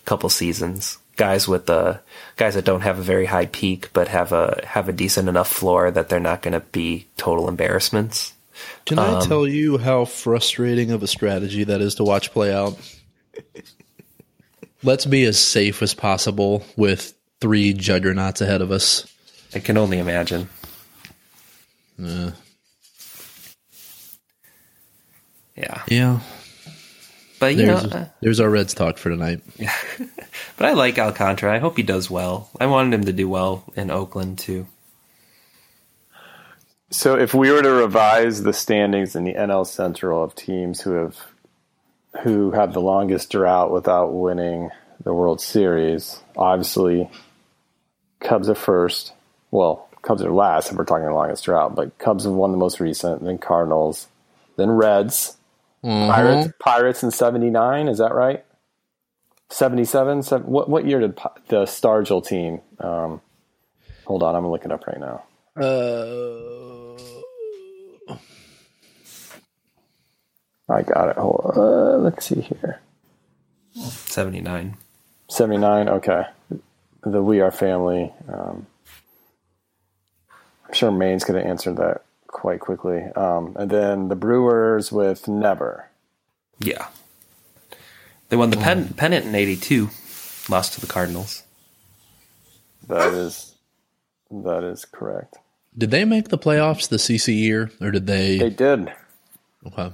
couple seasons. Guys with the guys that don't have a very high peak, but have a have a decent enough floor that they're not going to be total embarrassments. Can I tell you how frustrating of a strategy that is to watch play out? Let's be as safe as possible with three juggernauts ahead of us. I can only imagine. Uh, Yeah, yeah, but you know, there's, uh, there's our Reds talk for tonight. but I like Alcantara. I hope he does well. I wanted him to do well in Oakland too. So if we were to revise the standings in the NL Central of teams who have who have the longest drought without winning the World Series, obviously Cubs are first. Well, Cubs are last if we're talking the longest drought, but Cubs have won the most recent, then Cardinals, then Reds, mm-hmm. Pirates, Pirates in '79. Is that right? '77. What what year did the Stargell team? Um, hold on, I'm gonna look it up right now. Uh, I got it. Hold on. Uh, let's see here. Seventy nine. 79. Okay. The We Are Family. Um, I'm sure Maine's going to answer that quite quickly. Um, and then the Brewers with Never. Yeah, they won the pen, pennant in '82. Lost to the Cardinals. That is that is correct. did they make the playoffs the CC year, or did they? They did. okay.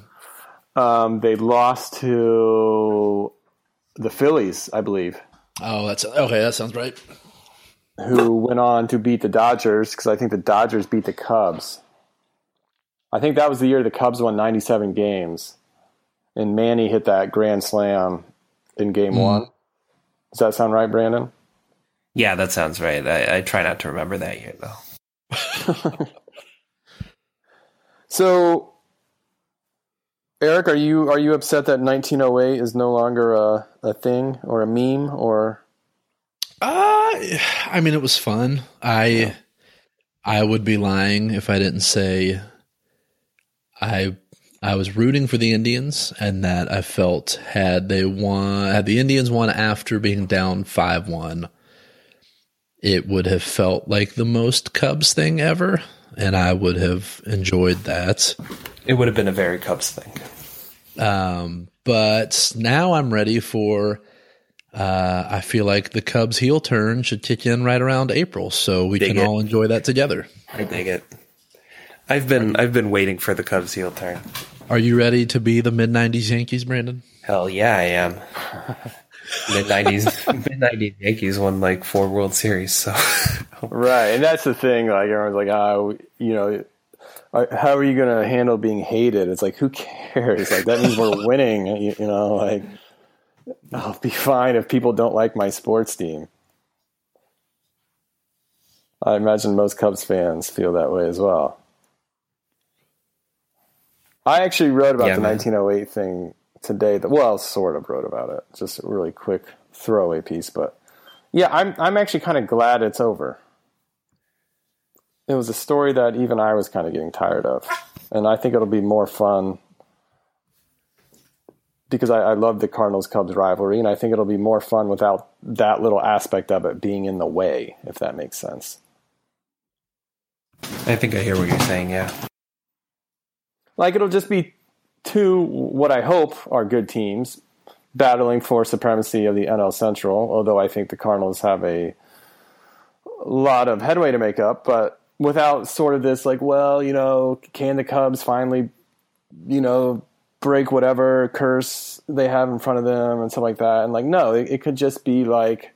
Um, they lost to the Phillies, I believe, Oh, that's okay. That sounds right. who went on to beat the Dodgers because I think the Dodgers beat the Cubs. I think that was the year the Cubs won 97 games, and Manny hit that grand slam in Game One. Does that sound right, Brandon? Yeah, that sounds right. I, I try not to remember that year though. So, Eric, are you are you upset that 1908 is no longer a, a thing or a meme or? Uh, I mean, it was fun. I I would be lying if I didn't say I I was rooting for the Indians and that I felt had they won had the Indians won after being down five one, it would have felt like the most Cubs thing ever, and I would have enjoyed that. It would have been a very Cubs thing. Um, but now I'm ready for. Uh, I feel like the Cubs heel turn should kick in right around April, so we Dig can it. all enjoy that together. I dig it. I've been I've been waiting for the Cubs heel turn. Are you ready to be the mid '90s Yankees, Brandon? Hell yeah, I am. Mid nineties, mid nineties Yankees won like four World Series. So Right, and that's the thing. Like everyone's like, oh, you know, how are you going to handle being hated? It's like, who cares? Like that means we're winning. You, you know, like I'll be fine if people don't like my sports team. I imagine most Cubs fans feel that way as well. I actually wrote about Yeah, the man. 1908 thing today. That well, sort of wrote about it. Just a really quick throwaway piece, but yeah, I'm I'm actually kind of glad it's over. It was a story that even I was kind of getting tired of, and I think it'll be more fun because I, I love the Cardinals Cubs rivalry, and I think it'll be more fun without that little aspect of it being in the way, if that makes sense. I think I hear what you're saying. Yeah, Like it'll just be two what I hope are good teams battling for supremacy of the NL Central. Although I think the Cardinals have a lot of headway to make up, but without sort of this like, well, you know, can the Cubs finally, you know, break whatever curse they have in front of them and stuff like that? And like, no, it, it could just be like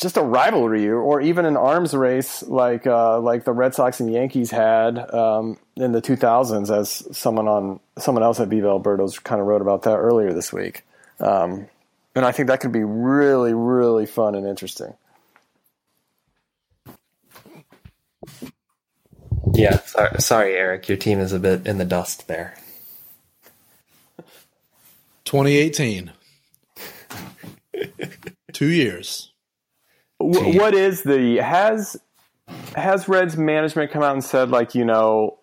just a rivalry or even an arms race like uh, like the Red Sox and Yankees had um, in the 2000s, as someone on someone else at Viva El Birdos kind of wrote about that earlier this week. Um, and I think that could be really, really fun and interesting. Yeah, sorry, sorry, Eric. Your team is a bit in the dust there. 2018. Two years. W- what is the has has Reds management come out and said like you know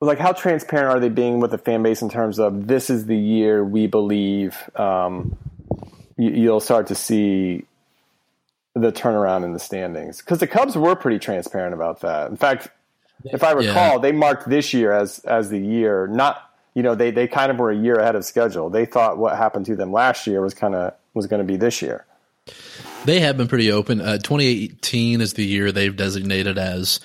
like how transparent are they being with the fan base in terms of this is the year we believe um, you, you'll start to see the turnaround in the standings because the Cubs were pretty transparent about that. In fact, if I recall, yeah. they marked this year as as the year not you know they they kind of were a year ahead of schedule. They thought what happened to them last year was kind of was going to be this year. They have been pretty open. Uh, 2018 is the year they've designated as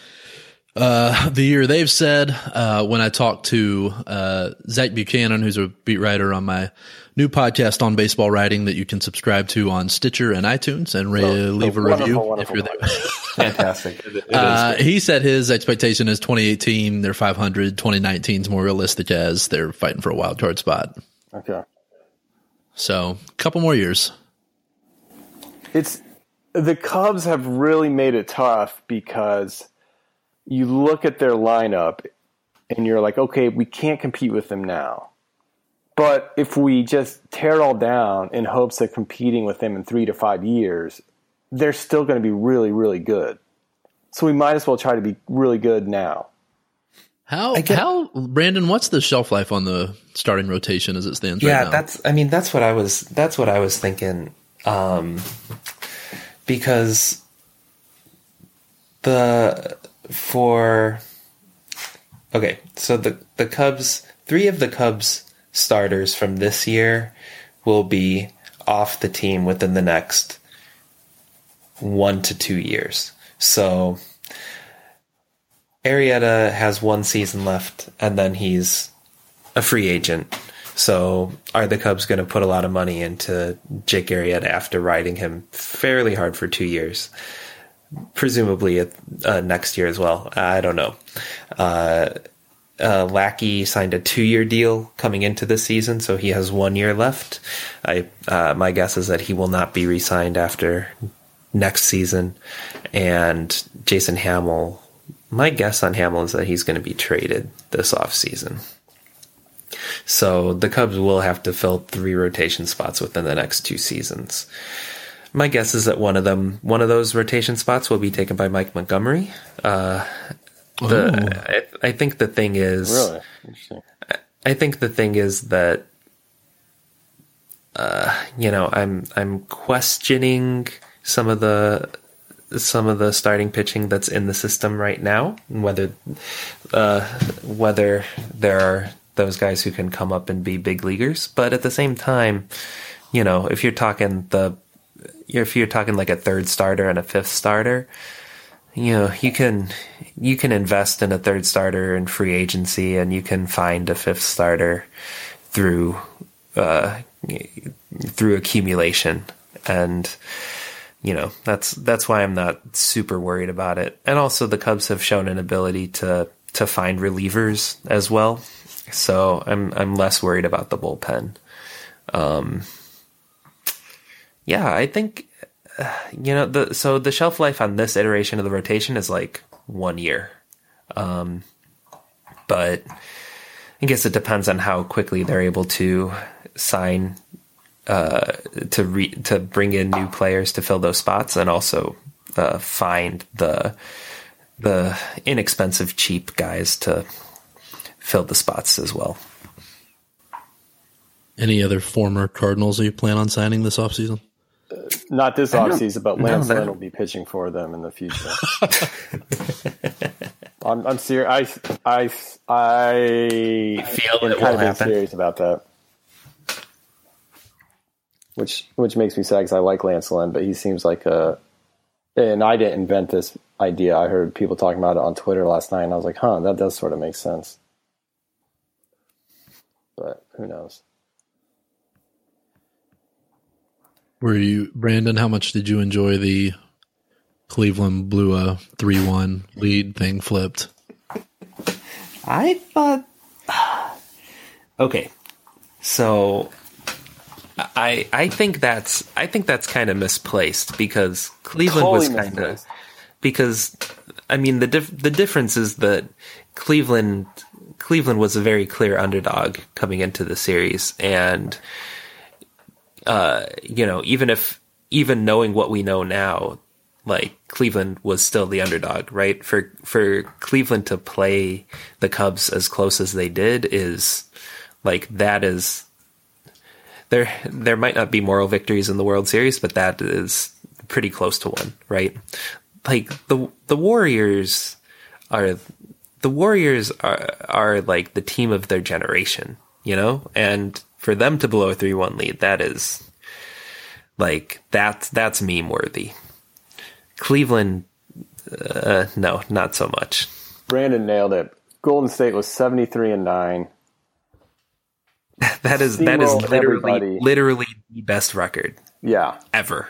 uh, the year they've said. Uh, when I talked to uh, Zach Buchanan, who's a beat writer on my new podcast on baseball writing that you can subscribe to on Stitcher and iTunes, and re- oh, leave a review if you're there. Fantastic. Uh, he said his expectation is 2018. They're 500. 2019 is more realistic as they're fighting for a wild card spot. Okay. So, a couple more years it's the Cubs have really made it tough because you look at their lineup and you're like, okay, we can't compete with them now. But if we just tear it all down in hopes of competing with them in three to five years, they're still going to be really, really good. So we might as well try to be really good now. How how Brandon? What's the shelf life on the starting rotation as it stands yeah, right now? that's. I mean, that's what I was. That's what I was thinking um, because the for okay, so the the Cubs, three of the Cubs starters from this year will be off the team within the next one to two years. So Arrieta has one season left, and then he's a free agent so are the Cubs going to put a lot of money into Jake Arrieta after riding him fairly hard for two years? Presumably uh, next year as well. I don't know. Uh, uh, Lackey signed a two-year deal coming into the season, so he has one year left. I uh, my guess is that he will not be re-signed after next season. And Jason Hammel, my guess on Hamill is that he's going to be traded this off season. So the Cubs will have to fill three rotation spots within the next two seasons. My guess is that one of them, one of those rotation spots, will be taken by Mike Montgomery. Uh, the, I, I, think the thing is, really, I think the thing is that, uh, you know, I'm I'm questioning some of the some of the starting pitching that's in the system right now, whether uh, whether there are those guys who can come up and be big leaguers. But at the same time, you know, if you're talking the if you're talking like a third starter and a fifth starter, you know, you can you can invest in a third starter in free agency, and you can find a fifth starter through uh, through accumulation, and you know that's that's why I'm not super worried about it. And also, the Cubs have shown an ability to to find relievers as well. So I'm I'm less worried about the bullpen. Um, yeah, I think you know the so the shelf life on this iteration of the rotation is like one year. Um, but I guess it depends on how quickly they're able to sign uh, to re- to bring in new players to fill those spots, and also uh, find the the inexpensive, cheap guys to filled the spots as well. Any other former Cardinals you plan on signing this offseason? Uh, not this offseason, but Lance Lynn will be pitching for them in the future. I'm, I'm serious. I, I, I feel am kind of happen. serious about that. Which which makes me sad because I like Lance Lynn, but he seems like a. And I didn't invent this idea. I heard people talking about it on Twitter last night, and I was like, "Huh, that does sort of make sense." But who knows? Were you Brandon? How much did you enjoy the Cleveland blew a uh, 3 1 lead thing flipped. I thought. Okay, so I I think that's I think that's kind of misplaced because Cleveland was kind of because I mean the dif- the difference is that Cleveland Cleveland was a very clear underdog coming into the series and uh you know even if even knowing what we know now like Cleveland was still the underdog right for for Cleveland to play the Cubs as close as they did is like that is there there might not be moral victories in the World Series, but that is pretty close to one, right? Like the the Warriors are the Warriors are are like the team of their generation, you know? And for them to blow a 3-1 lead, that is like that's that's meme worthy. Cleveland uh, no, not so much. Brandon nailed it. Golden State was 73 and 9. That is that is literally everybody. literally the best record Yeah, ever.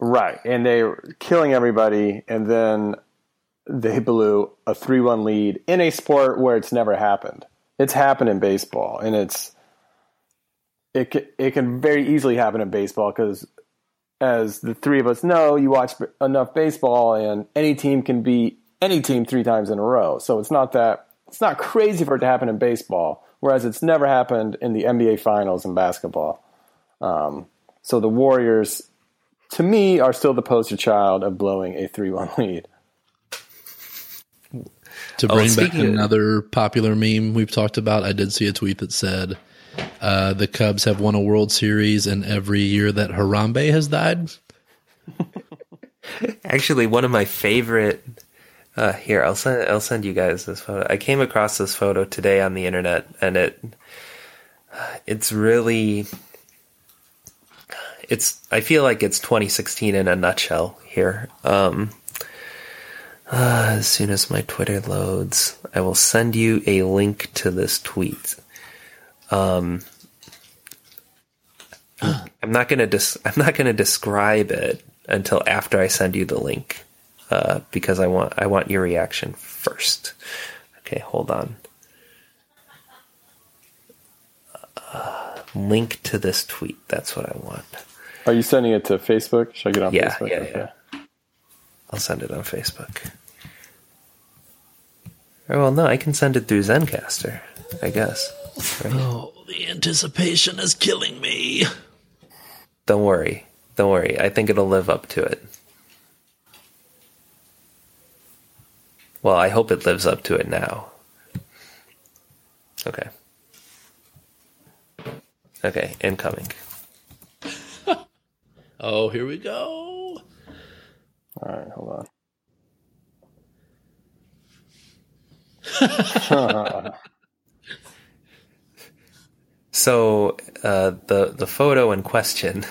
right. And they were killing everybody, and then they blew a 3 1 lead in a sport where it's never happened. It's happened in baseball, and it's. It can, it can very easily happen in baseball because, as the three of us know, you watch enough baseball, and any team can beat any team three times in a row. So it's not that it's not crazy for it to happen in baseball, whereas it's never happened in the NBA Finals in basketball. Um, so the Warriors, to me, are still the poster child of blowing a three-one lead. To Oh, bring back speaking of- another popular meme we've talked about, I did see a tweet that said uh, the Cubs have won a World Series in every year that Harambe has died. Actually, one of my favorite. Uh, here, I'll send. I'll send you guys this photo. I came across this photo today on the internet, and it. It's really. It's. I feel like it's 2016 in a nutshell here. Um. Uh, as soon as my Twitter loads, I will send you a link to this tweet. Um. I'm not gonna dis- I'm not gonna describe it until after I send you the link, uh, because I want I want your reaction first. Okay, hold on. Uh, link to this tweet. That's what I want. Are you sending it to Facebook? Should I get on Yeah, Facebook? yeah, yeah. I'll send it on Facebook. Oh, well, no, I can send it through Zencastr, I guess. Right? Oh, the anticipation is killing me. Don't worry. Don't worry. I think it'll live up to it. Well, I hope it lives up to it now. Okay. Okay, incoming. Oh, here we go. All right, hold on. So, uh, the the photo in question,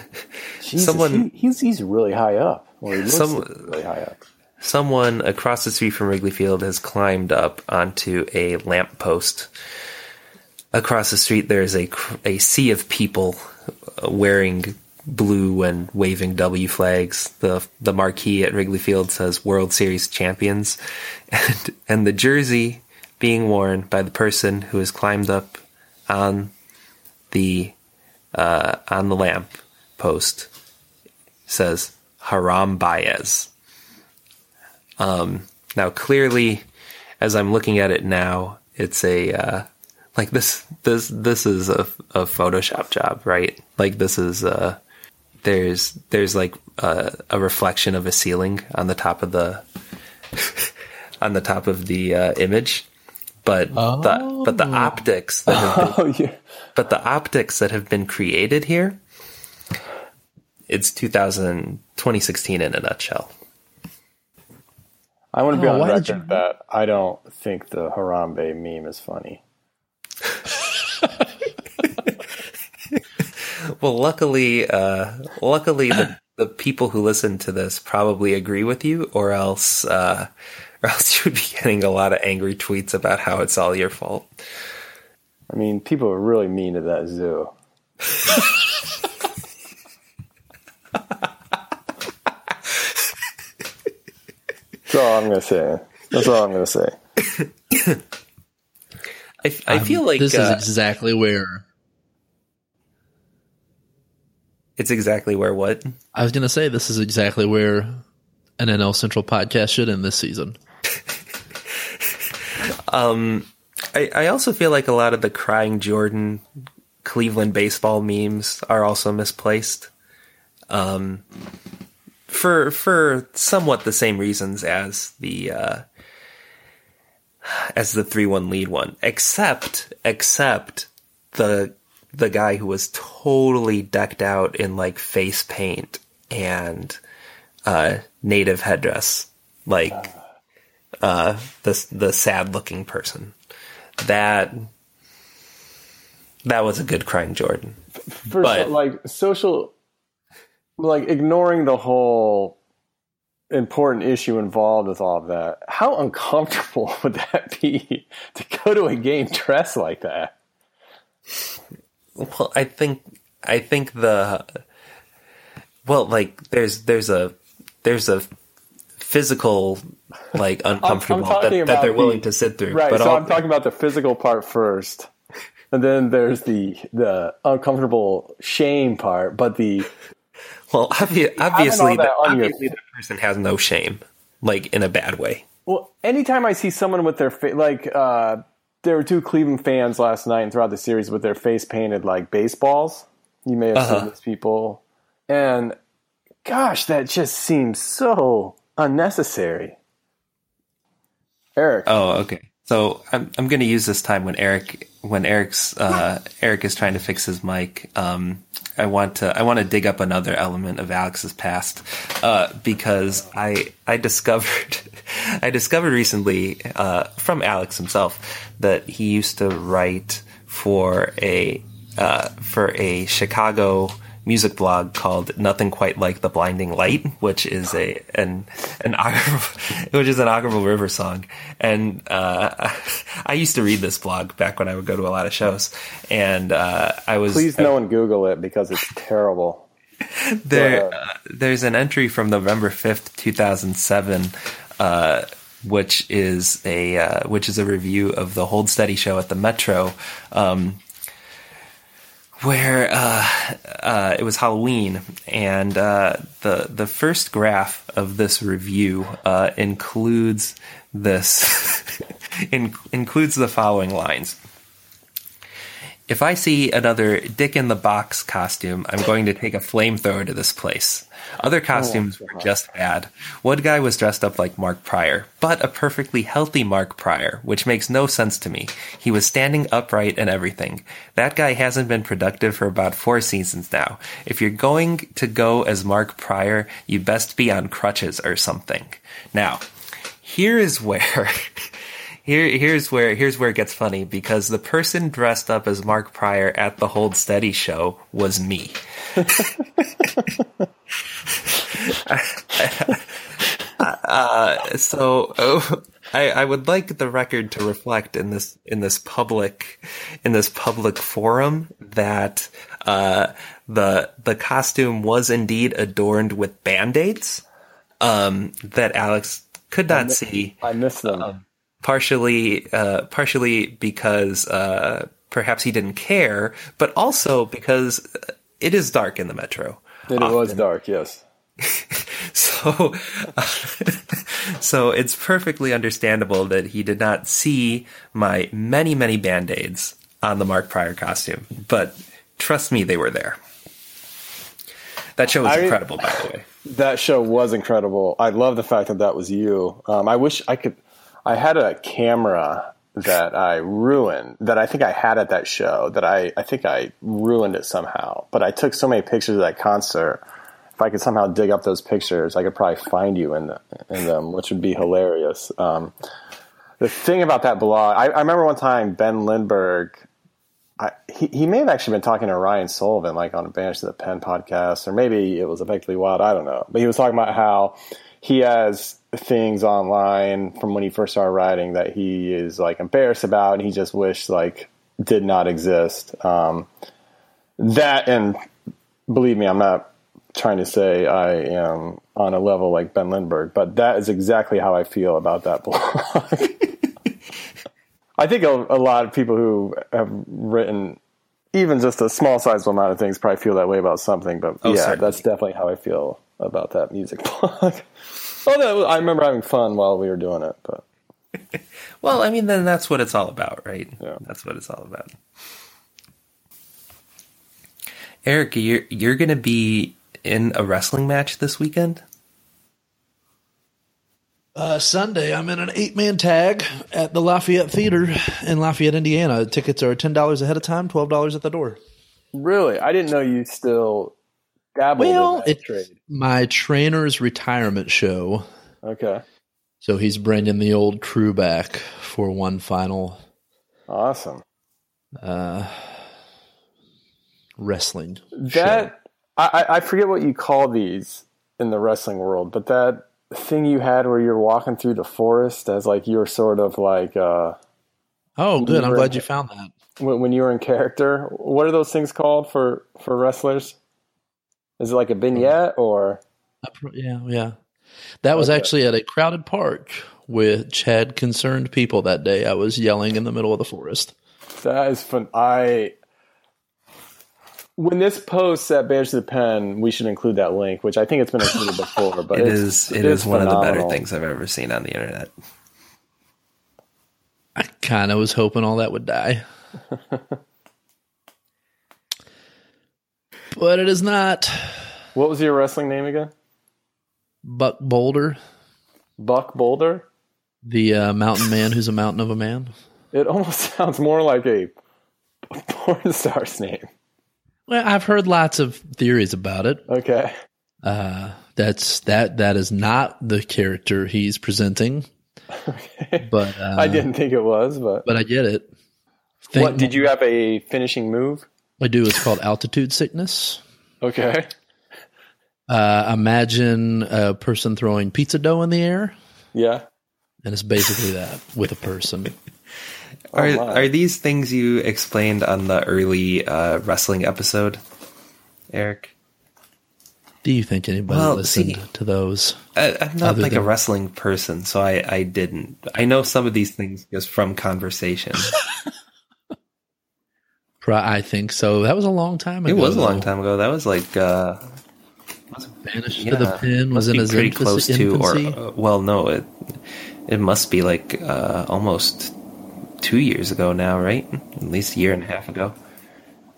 Jesus, Someone- he, he's he's really high up. Or he looks Some- really high up. someone across the street from Wrigley Field has climbed up onto a lamppost. Across the street, there's a a sea of people wearing blue and waving W flags. the The marquee at Wrigley Field says "World Series Champions," and and the jersey being worn by the person who has climbed up on the uh, on the lamp post says Haram Baez. Um, now, clearly, as I'm looking at it now, it's a uh, like this. This this is a, a Photoshop job, right? Like this is uh, there's there's like a, a reflection of a ceiling on the top of the on the top of the uh, image, but the but the optics that have been Oh yeah. but the optics that have been created here it's 2000 2016 in a nutshell I want to be Oh, on record you- that I don't think the Harambe meme is funny. well luckily uh luckily the, the people who listen to this probably agree with you or else uh or else you would be getting a lot of angry tweets about how it's all your fault I mean, people are really mean to that zoo. That's all I'm gonna say. That's all I'm gonna say. I, I feel like this uh, is exactly where it's exactly where what I was going to say. This is exactly where an NL Central podcast should end this season. um, I, I also feel like a lot of the crying Jordan Cleveland baseball memes are also misplaced. Um, for for somewhat the same reasons as the uh, as the three one lead one, except except the the guy who was totally decked out in like face paint and uh, native headdress, like uh, the the sad looking person. That that was a good crying Jordan. For But- so, like social, like ignoring the whole important issue involved with all of that. How uncomfortable would that be to go to a game dressed like that? Well, I think I think the well, like there's there's a there's a physical like uncomfortable that, that they're the- willing to sit through. Right. but so all- I'm talking about the physical part first. And then there's the the uncomfortable shame part, but the well, obvi- obviously, that the, on your- obviously the person has no shame, like in a bad way. Well, anytime I see someone with their face, like uh, there were two Cleveland fans last night and throughout the series with their face painted like baseballs. You may have Uh-huh. seen these people, and gosh, that just seems so unnecessary. Eric, Oh, okay. So I'm I'm going to use this time when Eric when Eric's uh, Eric is trying to fix his mic. Um, I want to I want to dig up another element of Alex's past uh, because I I discovered I discovered recently uh, from Alex himself that he used to write for a uh, for a Chicago music blog called Nothing Quite Like the Blinding Light, which is a an an which is an Okkervil River song. And uh, I used to read this blog back when I would go to a lot of shows, and uh, I was please no one Google it because it's terrible. there, uh, there's an entry from November fifth, two thousand seven, uh, which is a uh, which is a review of the Hold Steady show at the Metro, um, where uh, uh, it was Halloween, and uh, the the first graph of this review includes this in, includes the following lines. If I see another Dick in the Box costume, I'm going to take a flamethrower to this place. Other oh, costumes were just bad. One guy was dressed up like Mark Prior, but a perfectly healthy Mark Prior, which makes no sense to me. He was standing upright and everything. That guy hasn't been productive for about four seasons now. If you're going to go as Mark Prior, you best be on crutches or something. Now, here is where here here's where here's where it gets funny because the person dressed up as Mark Prior at the Hold Steady show was me. uh, so oh, I, I would like the record to reflect in this in this public in this public forum that uh, the the costume was indeed adorned with band-aids um, that Alex could not see I miss them. Partially uh, partially because uh, perhaps he didn't care, but also because it is dark in the metro. it was dark, yes. So, so it's perfectly understandable that he did not see my many many band aids on the Mark Prior costume. But trust me, they were there. That show was I- incredible, by the way. That show was incredible. I love the fact that that was you. Um, I wish I could. I had a camera that I ruined that I think I had at that show that I, I think I ruined it somehow. But I took so many pictures of that concert. If I could somehow dig up those pictures, I could probably find you in, in them, which would be hilarious. Um, the thing about that blog, I, I remember one time Ben Lindbergh I, he, he may have actually been talking to Ryan Sullivan, like on a Banish to the Pen podcast, or maybe it was Effectively Wild. I don't know. But he was talking about how he has things online from when he first started writing that he is like embarrassed about, and he just wished like did not exist. Um, that and believe me, I'm not trying to say I am on a level like Ben Lindbergh, but that is exactly how I feel about that blog. I think a, a, lot of people who have written even just a small sized amount of things probably feel that way about something. But oh, yeah, certainly. that's definitely how I feel about that music blog. Although I remember having fun while we were doing it, but. well, I mean, then that's what it's all about, right? Yeah. That's what it's all about. Eric, you're you're going to be in a wrestling match this weekend? Uh, Sunday, I'm in an eight man tag at the Lafayette Theater in Lafayette, Indiana. Tickets are ten dollars ahead of time, twelve dollars at the door. Really, I didn't know you still dabbled well, in that it's trade. My trainer's retirement show. Okay. So he's bringing the old crew back for one final. Awesome. Uh, wrestling. That. I, I forget what you call these in the wrestling world, but that thing you had where you're walking through the forest as like you're sort of like uh oh good i'm glad in, you found that when, when you were in character what are those things called for for wrestlers is it like a vignette or yeah yeah that was okay. actually at a crowded park which had concerned people that day i was yelling in the middle of the forest that is fun i when this posts at Banished to the Pen, we should include that link, which I think it's been included before. But it is it is one phenomenal. of the better things I've ever seen on the internet. I kind of was hoping all that would die, but it is not. What was your wrestling name again? Buck Boulder. Buck Boulder. The uh, mountain man who's a mountain of a man. It almost sounds more like a porn star's name. Well, I've heard lots of theories about it. Okay. Uh, that's that that is not the character he's presenting. Okay. But uh, I didn't think it was, but but I get it. Think what did you have a finishing move? I do. It's called altitude sickness. Okay. Uh, imagine a person throwing pizza dough in the air. Yeah. And it's basically that with a person. Are oh, are these things you explained on the early uh, wrestling episode, Eric? Do you think anybody well, listened see, to those? I, am not like than... a wrestling person, so I, I didn't. I know some of these things just from conversation. I think so. That was a long time ago. It was a long time ago. That was like uh, Banished yeah, to the Pen was in his pretty close to, or uh, well, no, it it must be like uh, almost two years ago now, right? At least a year and a half ago.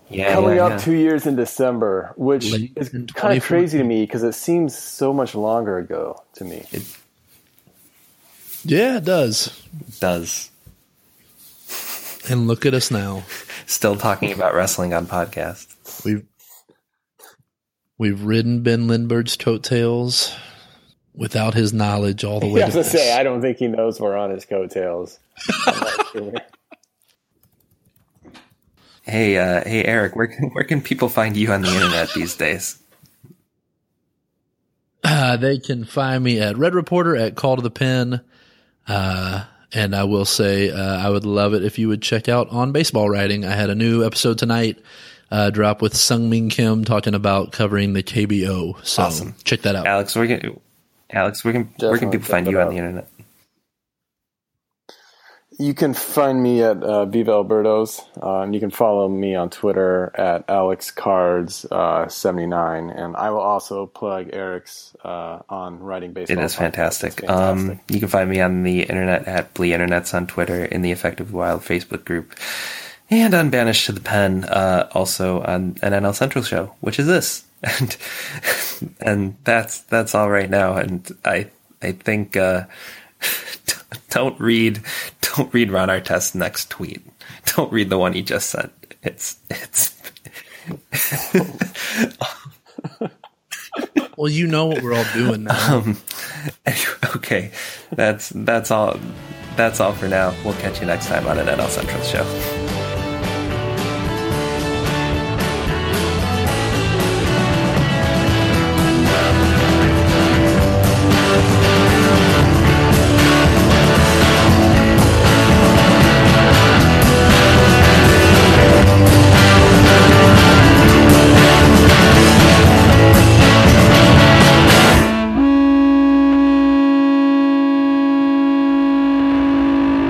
Yeah, coming yeah, up yeah. two years in December, which Late is kind of crazy to me because it seems so much longer ago to me. It, yeah, it does. It does. And look at us now, still talking about wrestling on podcast. We've we've ridden Ben Lindbergh's coattails without his knowledge all the way. I was to say, I don't think he knows we're on his coattails. hey, uh, hey, Eric, where can, where can people find you on the internet these days? Uh, they can find me at Red Reporter at Call to the Pen. Uh, and I will say, uh, I would love it if you would check out on baseball writing. I had a new episode tonight, uh, drop with Seung-min Kim talking about covering the KBO. So awesome. check that out. Alex, where can, Alex, where can, where can people find you on the internet? You can find me at uh, Viva El Birdos. Uh, you can follow me on Twitter at AlexCards79. Uh, and I will also plug Eric's uh, on Writing Baseball. It is fantastic. fantastic. Um, you can find me on the internet at Blee Internets on Twitter, in the Effectively Wild Facebook group, and on Banished to the Pen, uh, also on an NL Central show, which is this. And and that's that's all right now. And I I think uh, don't read don't read Ron Artest's next tweet. Don't read the one he just sent. It's it's. well, you know what we're all doing now. Um, okay, that's that's all. That's all for now. We'll catch you next time on an NL Central show.